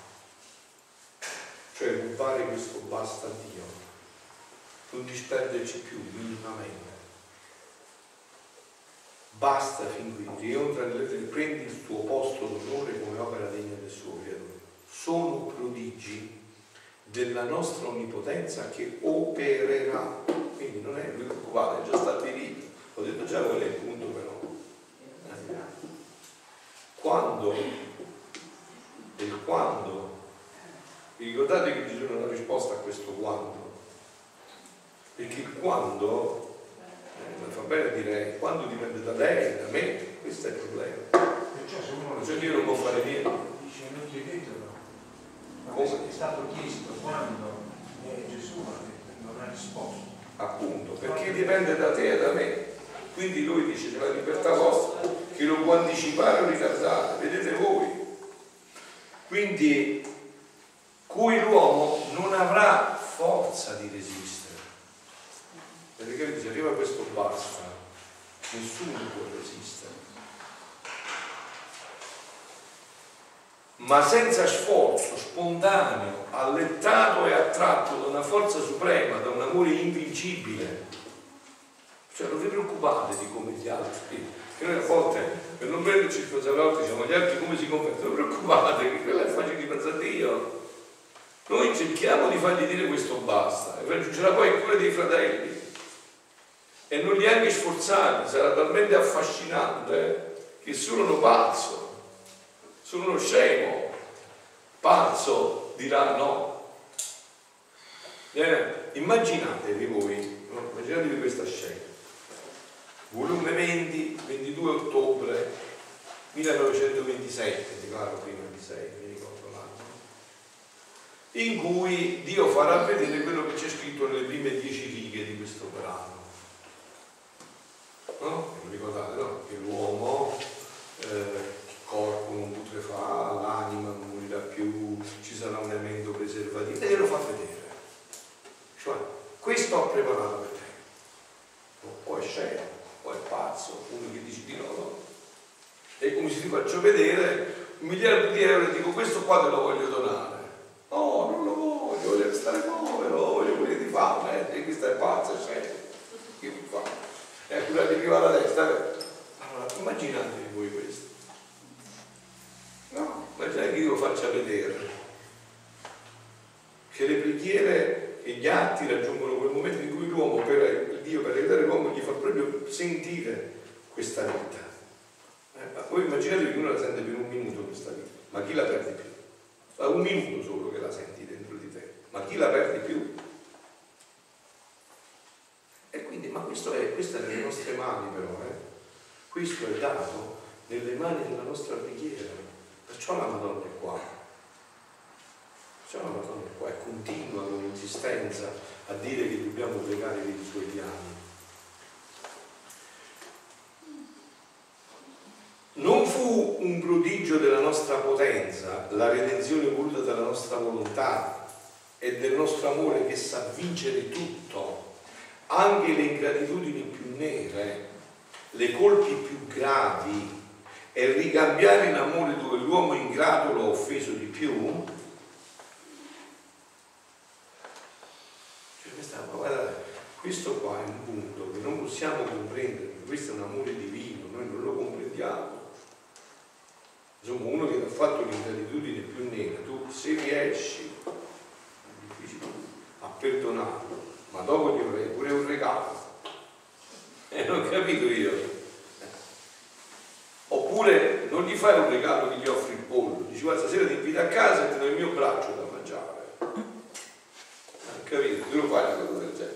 A: Cioè rubare questo basta a Dio, non disperderci più minimamente Basta fin qui, rientra nelle prendi il tuo posto d'onore come opera degna del suo creatore. Sono prodigi della nostra onnipotenza che opererà. Quindi non è preoccupate, è già stabilito. Ho detto già qual è il punto però. Quando, e quando, vi ricordate che Gesù non ha risposto a questo quando? Perché il quando eh, fa bene dire quando dipende da lei, da me, questo è il problema.
C: Perciò se uno
A: cioè Dio non può fare niente.
C: Dice non no. Ma è stato chiesto quando eh, Gesù non ha risposto.
A: Appunto, perché dipende da te e da me. Quindi lui dice c'è la libertà vostra, che lo può anticipare o ritardare, vedete voi. Quindi cui l'uomo non avrà forza di resistere se arriva questo basta, nessuno può resistere. Ma senza sforzo, spontaneo, allettato e attratto da una forza suprema, da un amore invincibile. Cioè non vi preoccupate di come gli altri, che noi a volte per non prenderci il conservatore diciamo gli altri come si confermano, non preoccupate che quello è facile di pensare a Dio. Noi cerchiamo di fargli dire questo basta e raggiungerà poi quella dei fratelli e non li hai neanche sforzati, sarà talmente affascinante che sono uno pazzo, sono uno scemo, pazzo dirà no. Eh, immaginatevi voi, no? immaginatevi questa scena. Volume 20, 22 ottobre 1927, claro prima di 6, mi ricordo l'anno, in cui Dio farà vedere quello che c'è scritto nelle prime dieci righe di questo brano no? Non ricordate, no? Che l'uomo, eh, il corpo non putrefà, l'anima non morirà più, ci sarà un elemento preservativo e lo fa vedere. Cioè, questo ho preparato per te. O è scemo, o è pazzo, uno che dice di no, no. E come se ti faccio vedere un miliardo di euro e dico questo qua te lo voglio donare. No, non lo voglio, voglio restare povero, voglio morire di fame, e questo è pazzo, scemo. Che mi fa? E quella di prima alla destra. Allora, immaginatevi voi questo. No, immaginate che io lo faccia vedere. Che le preghiere e gli atti raggiungono quel momento in cui l'uomo, per Dio, per aiutare l'uomo, gli fa proprio sentire questa vita. Eh, voi immaginatevi che uno la sente per un minuto questa vita, ma chi la perde più? Fa un minuto solo che la senti dentro di te, ma chi la perde più? E quindi, ma questo è, questo è nelle nostre mani però, eh? Questo è dato nelle mani della nostra preghiera, perciò la Madonna è qua, perciò la Madonna insistenza a dire che dobbiamo pregare per i suoi piani. Non fu un prodigio della nostra potenza la redenzione voluta dalla nostra volontà e del nostro amore che sa vincere tutto, anche le ingratitudini più nere, le colpi più gravi e ricambiare in amore dove l'uomo ingrato lo ha offeso di più? Cioè questa, guarda, questo qua è un punto che non possiamo comprendere, questo è un amore divino, noi non lo comprendiamo. Insomma, uno che ha fatto l'ingratitudine più nera, tu se riesci a perdonarlo, ma dopo gli avrei pure un regalo. E eh, non capito io. Oppure non gli fai un regalo che gli offri il pollo, dici guarda stasera ti invito a casa e ti do il mio braccio da mangiare. Non capito? Tu lo fai una cosa del genere.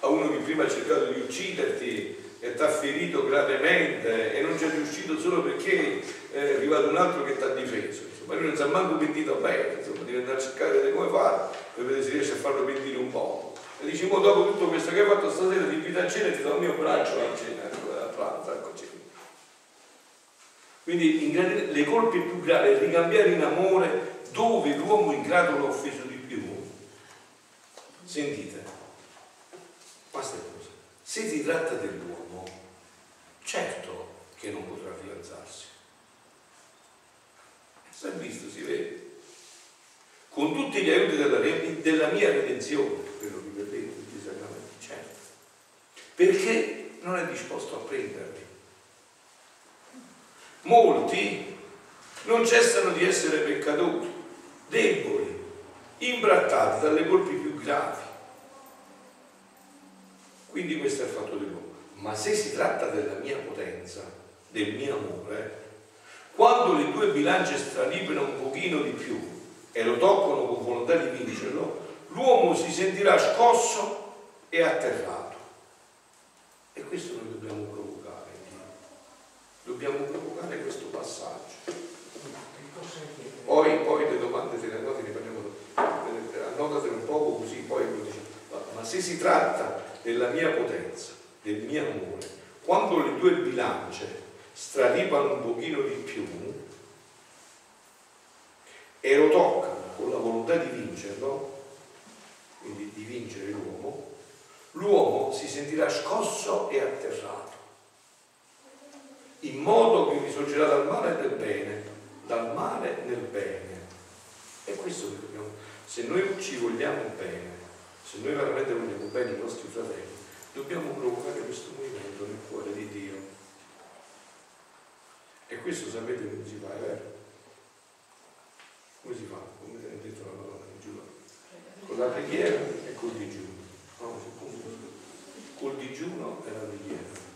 A: A uno che prima ha cercato di ucciderti e ti ha ferito gravemente e non ci è riuscito solo perché è arrivato un altro che ti ha difeso. Insomma, lui non si è manco pentito bene, insomma, devi andare a cercare come fare per vedere se riesce a farlo pentire un po'. E dici, mo dopo tutto questo che hai fatto stasera ti invito a cena e ti do il mio braccio a cena, a pranzo, ecco cena. Quindi le colpe più gravi, ricambiare in amore dove l'uomo ingrato l'ha offeso di più. Sentite, basta cosa. Se si tratta dell'uomo, certo che non potrà fidanzarsi. Si è visto, si vede. Con tutti gli aiuti della, della mia redenzione, quello che vedete, tutti i sacramenti, certo. Perché non è disposto a prenderli molti non cessano di essere peccatori, deboli, imbrattati dalle colpi più gravi. Quindi questo è il fatto dell'uomo. Ma se si tratta della mia potenza, del mio amore, quando le due bilance stralipano un pochino di più e lo toccano con volontà di vincerlo, l'uomo si sentirà scosso e atterrato. E questo noi dobbiamo dobbiamo provocare questo passaggio. Poi, poi le domande te le annoti, ne parliamo annotatele un poco così, poi lo dici. Ma se si tratta della mia potenza, del mio amore, quando le due bilance straripano un pochino di più e lo toccano con la volontà di vincerlo, quindi di vincere l'uomo, l'uomo si sentirà scosso e atterrato in modo che risorgerà dal male nel bene, dal male nel bene. E questo che dobbiamo, se noi ci vogliamo bene, se noi veramente vogliamo bene i nostri fratelli, dobbiamo provocare questo movimento nel cuore di Dio. E questo sapete come si fa, è vero? Come si fa? Come ha detto la Madonna di Giuda? Con la preghiera e col digiuno. Col digiuno e la preghiera.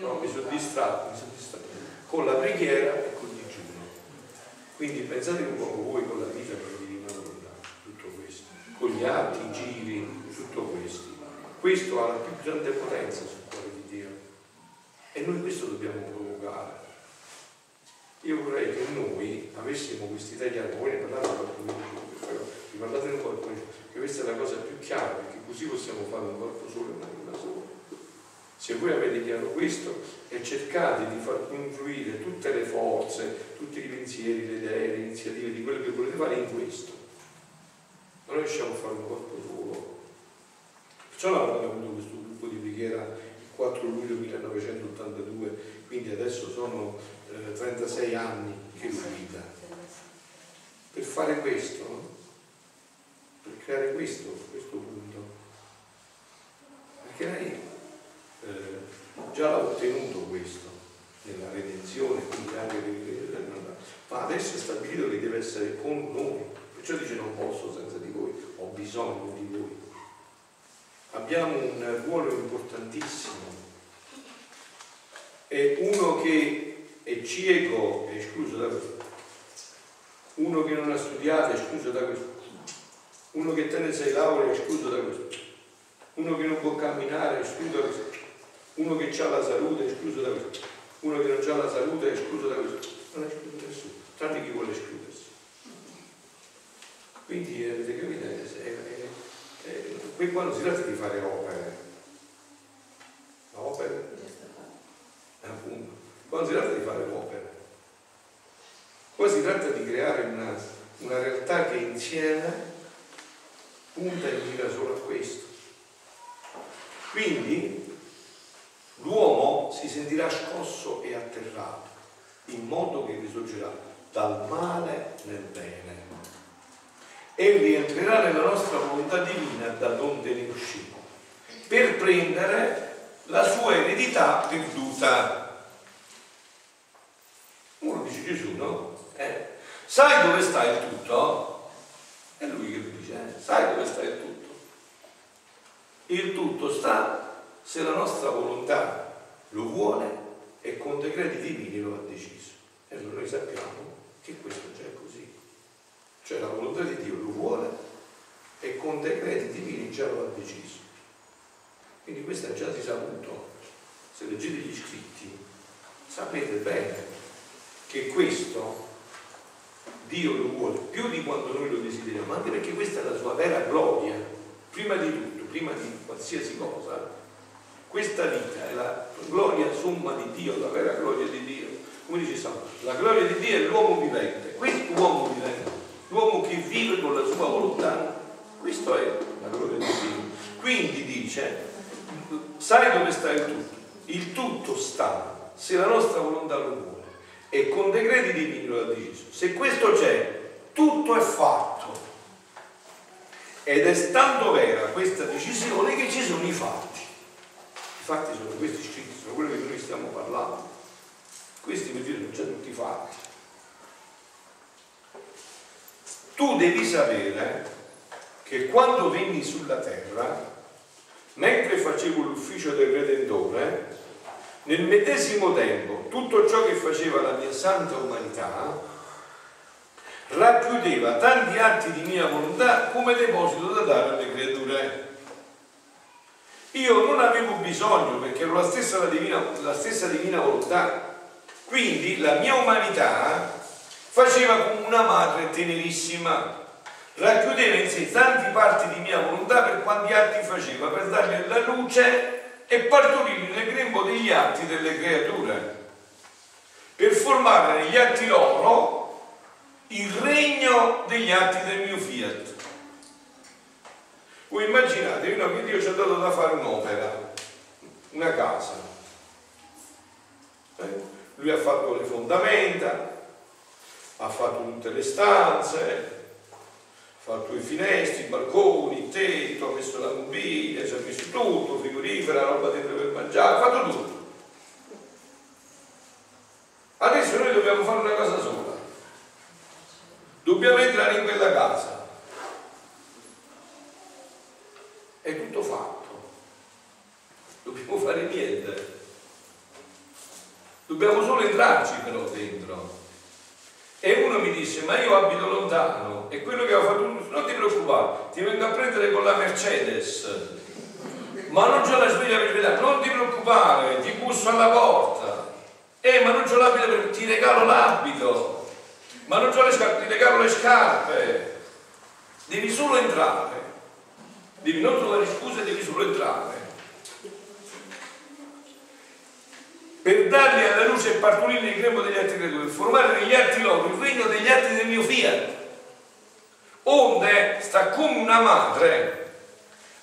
A: No, mi sono distratto, mi sono distratto. Con la preghiera e con il digiuno. Quindi pensate un po' voi con la vita per la divina volontà, tutto questo, con gli atti, i giri, tutto questo. Questo ha la più grande potenza sul cuore di Dio. E noi questo dobbiamo provocare. Io vorrei che noi avessimo questi tagliati, voi ne parlate qualcuno vi parlate un po' che questa è la cosa più chiara, così possiamo fare un corpo solo e un'anima sola. Se voi avete chiaro questo e cercate di far confluire tutte le forze, tutti i pensieri, le idee, le iniziative di quello che volete fare in questo, non riusciamo a fare un corpo solo. Perciò abbiamo avuto questo gruppo di preghiera il 4 luglio 1982, quindi adesso sono eh, 36 anni che lo guida. Per fare questo, per creare questo, questo. Perché lei eh, già l'ha ottenuto questo nella redenzione, quindi anche ma adesso è stabilito che deve essere con noi, perciò dice non posso senza di voi, ho bisogno di voi. Abbiamo un ruolo importantissimo. E uno che è cieco è escluso da questo, uno che non ha studiato è escluso da questo, uno che tiene sei lauree è escluso da questo, uno che non può camminare è escluso da questo uno che ha la salute è escluso da questo, uno che non ha la salute è escluso da questo, non è escluso nessuno, tranne chi vuole escludersi. Quindi avete capito? qui qua non si tratta di fare opere. Opere, appunto, qua non si tratta di fare opere. Qua si tratta di creare una, una realtà che insieme punta e mira solo a questo. Quindi l'uomo si sentirà scosso e atterrato, in modo che risorgerà dal male nel bene e rientrerà nella nostra volontà divina da donde ne uscimo, per prendere la sua eredità perduta. Uno dice Gesù, no? Eh, sai dove sta il tutto? È lui che lo dice, eh? sai dove sta il tutto? Il tutto sta se la nostra volontà lo vuole e con decreti divini lo ha deciso. E allora noi sappiamo che questo già è così. Cioè la volontà di Dio lo vuole e con decreti divini già lo ha deciso. Quindi questo è già si saputo. Se leggete gli scritti sapete bene che questo Dio lo vuole più di quanto noi lo desideriamo, anche perché questa è la sua vera gloria. Prima di tutto, prima di qualsiasi cosa, questa vita è la gloria somma di Dio, la vera gloria di Dio. Come dice San la gloria di Dio è l'uomo vivente. Questo uomo vivente l'uomo che vive con la sua volontà. Questo è la gloria di Dio. Quindi dice, sai dove sta il tutto? Il tutto sta se la nostra volontà lo vuole e con decreti divini lo ha deciso. Se questo c'è, tutto è fatto. Ed è stando vera questa decisione che ci sono i fatti. I fatti sono questi scritti, sono quelli che noi stiamo parlando. Questi per dire sono già tutti fatti. tu devi sapere che quando venni sulla terra, mentre facevo l'ufficio del Redentore, nel medesimo tempo tutto ciò che faceva la mia santa umanità racchiudeva tanti atti di mia volontà come deposito da dare alle creature. Io non avevo bisogno perché ero la stessa, la divina, la stessa divina volontà, quindi la mia umanità faceva come una madre tenerissima, racchiudeva in sé tanti parti di mia volontà per quanti atti faceva, per dargli la luce e partorire nel grembo degli atti delle creature, per formare negli atti loro il regno degli atti del mio fiat. Voi immaginate, no, che Dio ci ha dato da fare un'opera, una casa. Eh? Lui ha fatto le fondamenta, ha fatto tutte le stanze, ha fatto i finestri, i balconi, il tetto, ha messo la mobilia, ci ha messo tutto, frigorifera, roba dentro per mangiare, ha fatto tutto. Adesso noi dobbiamo fare una cosa sola. Dobbiamo entrare in quella casa. È tutto fatto. Dobbiamo fare niente. Dobbiamo solo entrarci però dentro. E uno mi disse, ma io abito lontano e quello che ho fatto, non ti preoccupare, ti vengo a prendere con la Mercedes. Ma non c'ho la sveglia per vedere, non ti preoccupare, ti busso alla porta. Eh, ma non c'ho l'abito per ti regalo l'abito. Ma non c'ho le scarpe, ti regalo le scarpe. Devi solo entrare. Devi non trovare scuse, devi solo entrare. per darli alla luce e partorire il grembo degli atti creatori, formare negli atti loro il regno degli atti del mio fiat, onde sta come una madre,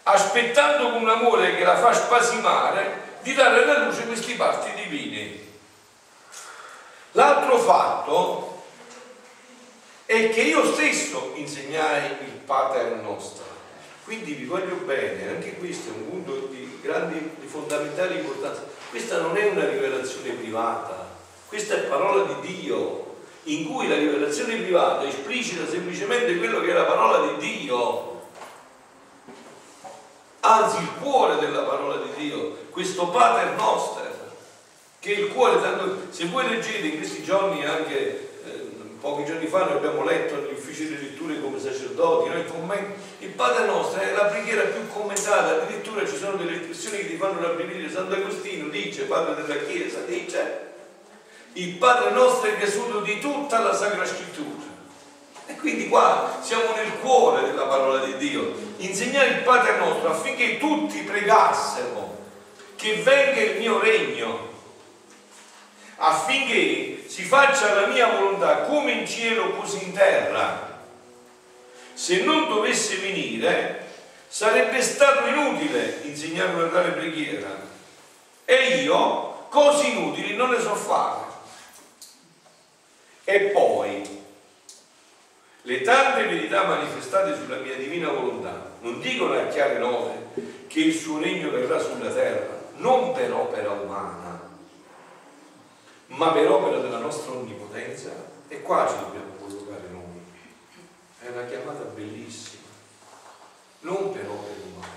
A: aspettando con un amore che la fa spasimare, di dare alla luce questi parti divini. L'altro fatto è che io stesso insegnai il Pater nostro. Quindi vi voglio bene, anche questo è un punto di grande, di fondamentale importanza questa non è una rivelazione privata, questa è parola di Dio, in cui la rivelazione privata esplicita semplicemente quello che è la parola di Dio, anzi il cuore della parola di Dio, questo Pater Noster, che è il cuore, tanto, se voi leggete in questi giorni anche pochi giorni fa noi abbiamo letto negli uffici di letture come sacerdoti, noi commenti, il Padre nostro è la preghiera più commentata, addirittura ci sono delle espressioni che ti fanno rabbrividire, Sant'Agostino dice, Padre della Chiesa, dice, il Padre nostro è riassunto di tutta la Sacra Scrittura. E quindi qua siamo nel cuore della parola di Dio. Insegnare il Padre nostro affinché tutti pregassero che venga il mio regno, affinché si faccia la mia volontà come in cielo così in terra. Se non dovesse venire, sarebbe stato inutile insegnare una tale preghiera. E io, cose inutili, non le so fare. E poi, le tante verità manifestate sulla mia divina volontà non dicono a chiare note che il suo regno verrà sulla terra, non per opera umana, ma per opera della nostra onnipotenza. E qua ci dobbiamo collocare noi. È una chiamata bellissima, non per opere umane,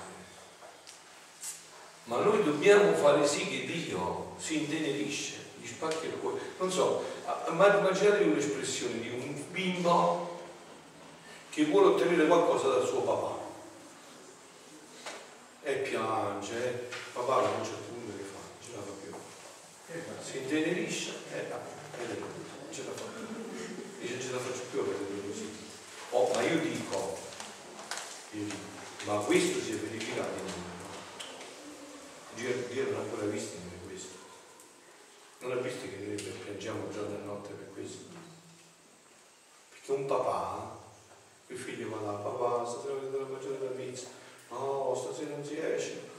A: ma noi dobbiamo fare sì che Dio si intenerisce, gli spacchi il cuore. Non so, immaginatevi un'espressione di un bimbo che vuole ottenere qualcosa dal suo papà e piange, papà non c'è punto che fa, non ce la fa più. Si intenerisce e eh, non ce la fa più. Dice ce la faccio più a vedere così. Oh, ma io dico, io dico, ma questo si è verificato in. Dio, Dio non ha ancora visto in noi questo. Non ha visto che noi piangiamo giorno e notte per questo. Perché un papà il figlio va là, papà, stasera la mangiare la pizza. No, stasera non si esce.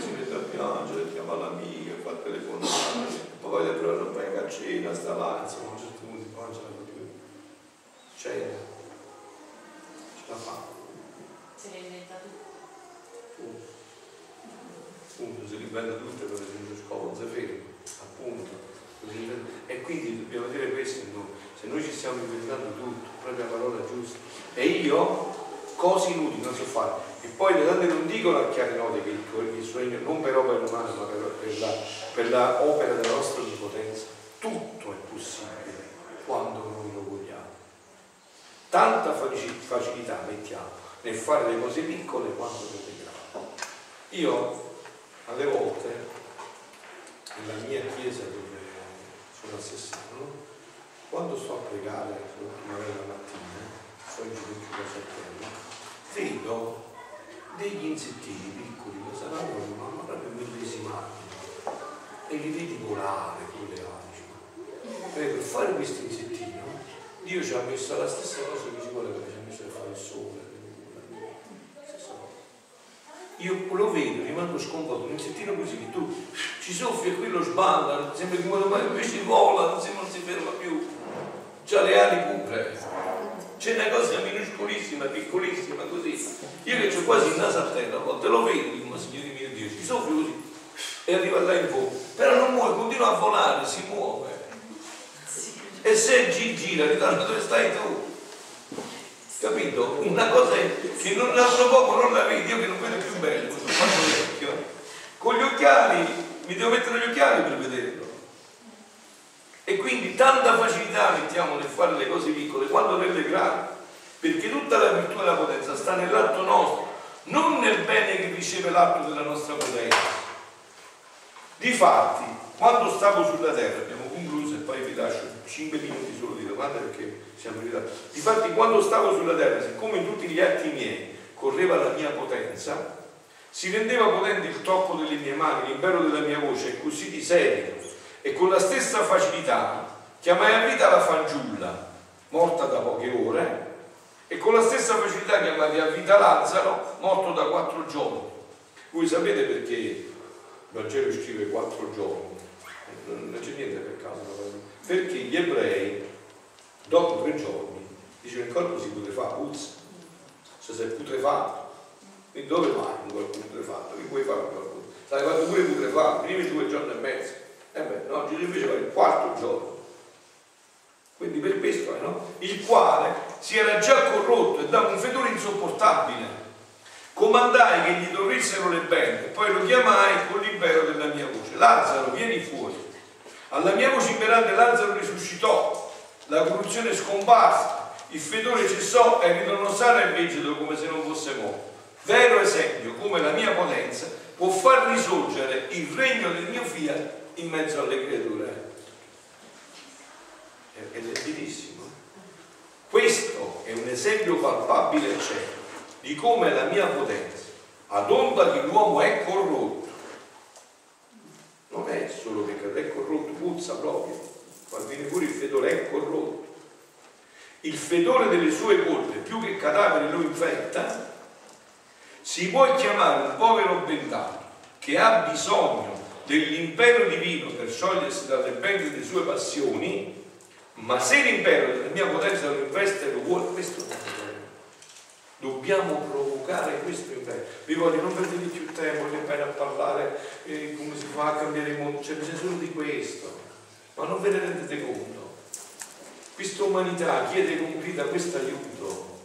A: Si mette a piangere, chiama l'amica, fa telefonare, poi vai a trovare un paio a cena, sta là, insomma, a un certo punto poi non ce la fa più. Cena. Ce la fa.
D: Se l'è inventa tutto.
A: Appunto, si rivende tutto per esempio scopo, non si ferma, appunto. E quindi dobbiamo dire questo noi se noi ci stiamo inventando tutto, proprio la parola giusta, e io cose inutili non so fare. E poi le tante non dicono a chiare note che il suo regno non per opera umana, ma per, per, la, per la opera della nostra onnipotenza. Tutto è possibile quando noi lo vogliamo. Tanta facilità mettiamo nel fare le cose piccole quanto nelle grandi. Io alle volte nella mia chiesa dove sono assassino quando sto a pregare, magari la mattina, sto in ginocchio da sotterra, vedo degli insettini piccoli che saranno ma proprio millesimali e li vedi volare con le ali. Per fare questo insettino, Dio ci ha messo la stessa cosa che ci vuole perché ci ha messo a fare il sole. Io lo vedo, rimango sconvolto, un insettino così che tu ci soffi e quello sbanda, sembra che muore, invece vola, non si, non si ferma più c'ha le ali pure. C'è una cosa minuscolissima, piccolissima, così. Io che ho quasi il naso a terra, a volte lo vedo, dico, ma signore mio Dio, ci soffro così. E arriva là in fondo. Però non muove, continua a volare, si muove. E se gi gira, ritorna dove stai tu. Capito? Una cosa che non l'altro poco non la vedi, io che non vedo più bello, sono fatto vecchio. Con gli occhiali, mi devo mettere gli occhiali per vederlo. E quindi tanta facilità mettiamo nel fare le cose piccole quando nelle grandi, perché tutta la virtù e la potenza sta nell'atto nostro, non nel bene che riceve l'atto della nostra potenza. Difatti, quando stavo sulla terra, abbiamo concluso e poi vi lascio 5 minuti solo di domande perché siamo arrivati. Difatti, quando stavo sulla terra, siccome in tutti gli atti miei correva la mia potenza, si rendeva potente il tocco delle mie mani, l'impero della mia voce, e così di serio e con la stessa facilità chiamai a vita la fanciulla, morta da poche ore, e con la stessa facilità chiamai a vita Lazzaro, morto da quattro giorni. Voi sapete perché il Vangelo scrive quattro giorni? Non c'è niente per caso, perché gli ebrei, dopo tre giorni, dicono il corpo si putrefà, puzza, se sei putrefatto. Quindi dove vai un corpo putrefatto? Che puoi fare un corpo? Sai fatto pure putrefatto, primi due giorni e mezzo e eh beh, no, Gesù invece va il quarto giorno. Quindi per questo, eh, no? il quale si era già corrotto e dava un fedore insopportabile. Comandai che gli dormissero le bende, poi lo chiamai con l'impero della mia voce. Lazzaro, vieni fuori. Alla mia voce imperante Lazzaro risuscitò, la corruzione scomparsa, il fedore cessò e ritornò sano e vegeto come se non fosse morto. Vero esempio come la mia potenza può far risorgere il regno del mio fiat in mezzo alle creature. Ed è bellissimo. esempio palpabile e certo di come la mia potenza, ad onda che l'uomo è corrotto, non è solo peccato, è corrotto, puzza proprio, quando viene fuori il fedore è corrotto. Il fedore delle sue colpe, più che cadavere lo infetta, si può chiamare un povero bendato che ha bisogno dell'impero divino per sciogliersi dalle bende delle sue passioni, ma se l'impero della mia potenza lo investe lo vuole, questo non è Dobbiamo provocare questo impero. Vi voglio non perdere più tempo nemmeno a parlare eh, come si fa a cambiare il mondo, c'è bisogno solo di questo, ma non ve ne rendete conto. Questa umanità chiede con grida questo aiuto.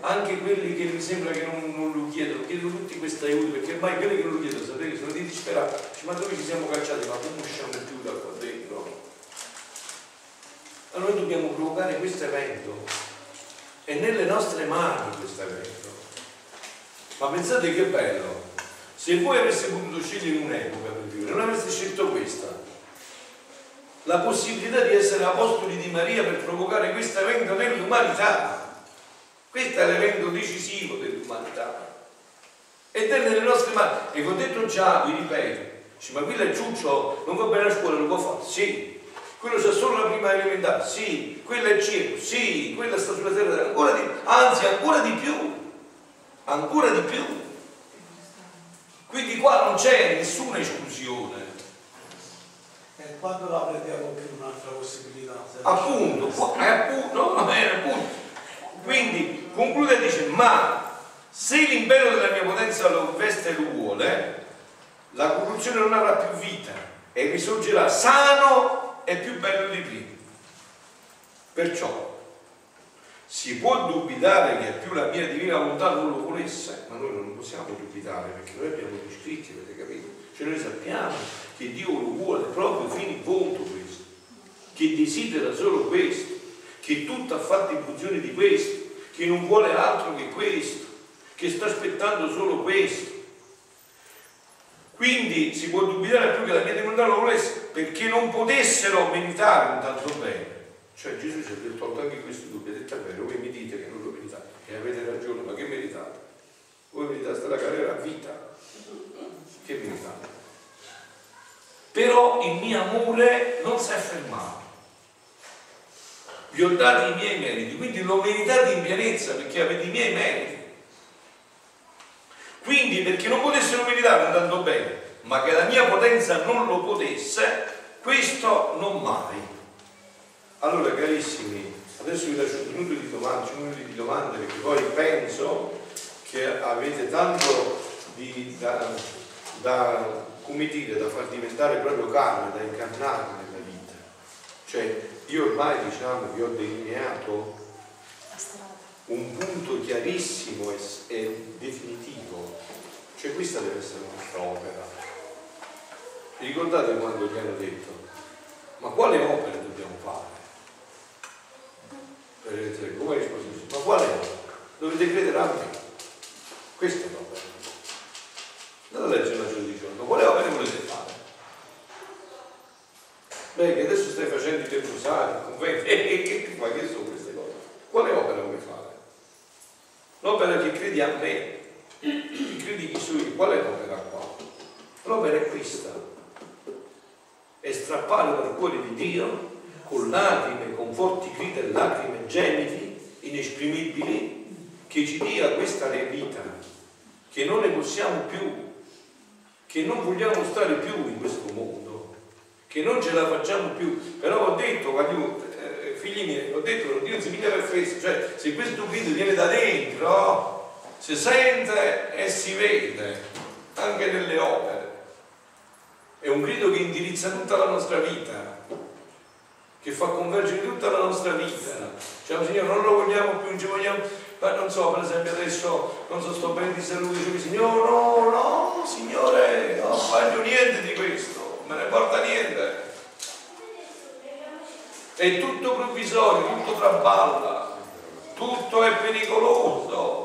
A: Anche quelli che mi sembra che non, non lo chiedono, chiedono tutti questo aiuto, perché ormai quelli che non lo chiedono, sapete, sono dei disperati. ma dove ci siamo cacciati? Ma come usciamo più da qua? Allora noi dobbiamo provocare questo evento è nelle nostre mani questo evento. Ma pensate che bello, se voi aveste potuto scegliere un'epoca per vivere, non avreste scelto questa. La possibilità di essere apostoli di Maria per provocare questo evento nell'umanità. Questo è l'evento decisivo dell'umanità. Ed è nelle nostre mani. E ho detto già, vi ripeto, ma quello è Ciuccio, non va bene a scuola, lo può fare? Sì, quello c'è solo la prima elementare, sì, quello è il cielo, sì, quella sta sulla terra, ancora di, anzi ancora di più, ancora di più. Quindi qua non c'è nessuna esclusione.
C: E quando la prendiamo più un'altra possibilità?
A: Appunto, qua, è appunto, no, è appunto. Quindi conclude e dice, ma se l'impero della mia potenza lo veste e lo vuole, la corruzione non avrà più vita e risorgerà sano è più bello di prima. Perciò si può dubitare che più la mia divina volontà non lo volesse, ma noi non possiamo dubitare perché noi abbiamo gli scritti, avete capito? Cioè noi sappiamo che Dio lo vuole proprio fino in fondo questo, che desidera solo questo, che tutto ha fatto in funzione di questo, che non vuole altro che questo, che sta aspettando solo questo. Quindi si può dubitare più che la mia divinità lo volesse perché non potessero meritare un tanto bene. Cioè Gesù ci ha tolto anche questi dubbi, ha detto vero, voi mi dite che non lo meritate e avete ragione, ma che meritate? Voi meritate la carriera a vita, che meritate? Però il mio amore non si è fermato. Vi ho dato i miei meriti, quindi lo meritate in pienezza perché avete i miei meriti. Quindi perché non potessero meritare andando bene, ma che la mia potenza non lo potesse, questo non mai. Allora carissimi, adesso vi lascio un minuto di domande, un minuto di domande perché poi penso che avete tanto di, da, da, come dire, da far diventare proprio carne, da incarnare nella vita. Cioè io ormai diciamo vi ho delineato un punto chiarissimo e, e definitivo, cioè questa deve essere la nostra opera. Vi ricordate quando gli hanno detto, ma quale opera dobbiamo fare? Per essere come risposto, ma quale opera? Dovete credere a me. Questa è l'opera. Andate a leggere la giorno, ma quale opera volete fare? Beh, che adesso stai facendo i tuoi rosari, conventi, e che fai? Che sono queste cose? Quale opera vuoi fare? L'opera che credi a me, che credi io, qual è l'opera qua? L'opera è questa, è strappare dal cuore di Dio con lacrime, con forti grida e lacrime, gemiti, inesprimibili, che ci dia questa vita, che non ne possiamo più, che non vogliamo stare più in questo mondo, che non ce la facciamo più. Però ho detto, voglio, figli miei, ho detto, Dio si piglia per fesso, cioè se questo grido viene da dentro, si sente e si vede anche nelle opere. È un grido che indirizza tutta la nostra vita, che fa convergere tutta la nostra vita. Cioè, Signore, non lo vogliamo più, non ci vogliamo. Ma non so, per esempio, adesso non so, sto bene di salute, dice Signore, no, no, Signore, non voglio niente di questo, non me ne porta niente. È tutto provvisorio, tutto traballa, tutto è pericoloso.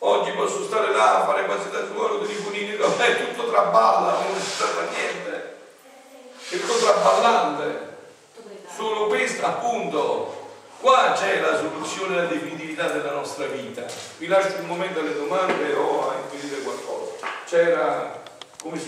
A: Oggi posso stare là a fare quasi da suolo dei punini, è tutto traballa, non si tratta niente. È tutto traballante. Solo questo appunto Qua c'è la soluzione e la definitività della nostra vita. Vi lascio un momento alle domande o a inquisire qualcosa. C'era, come si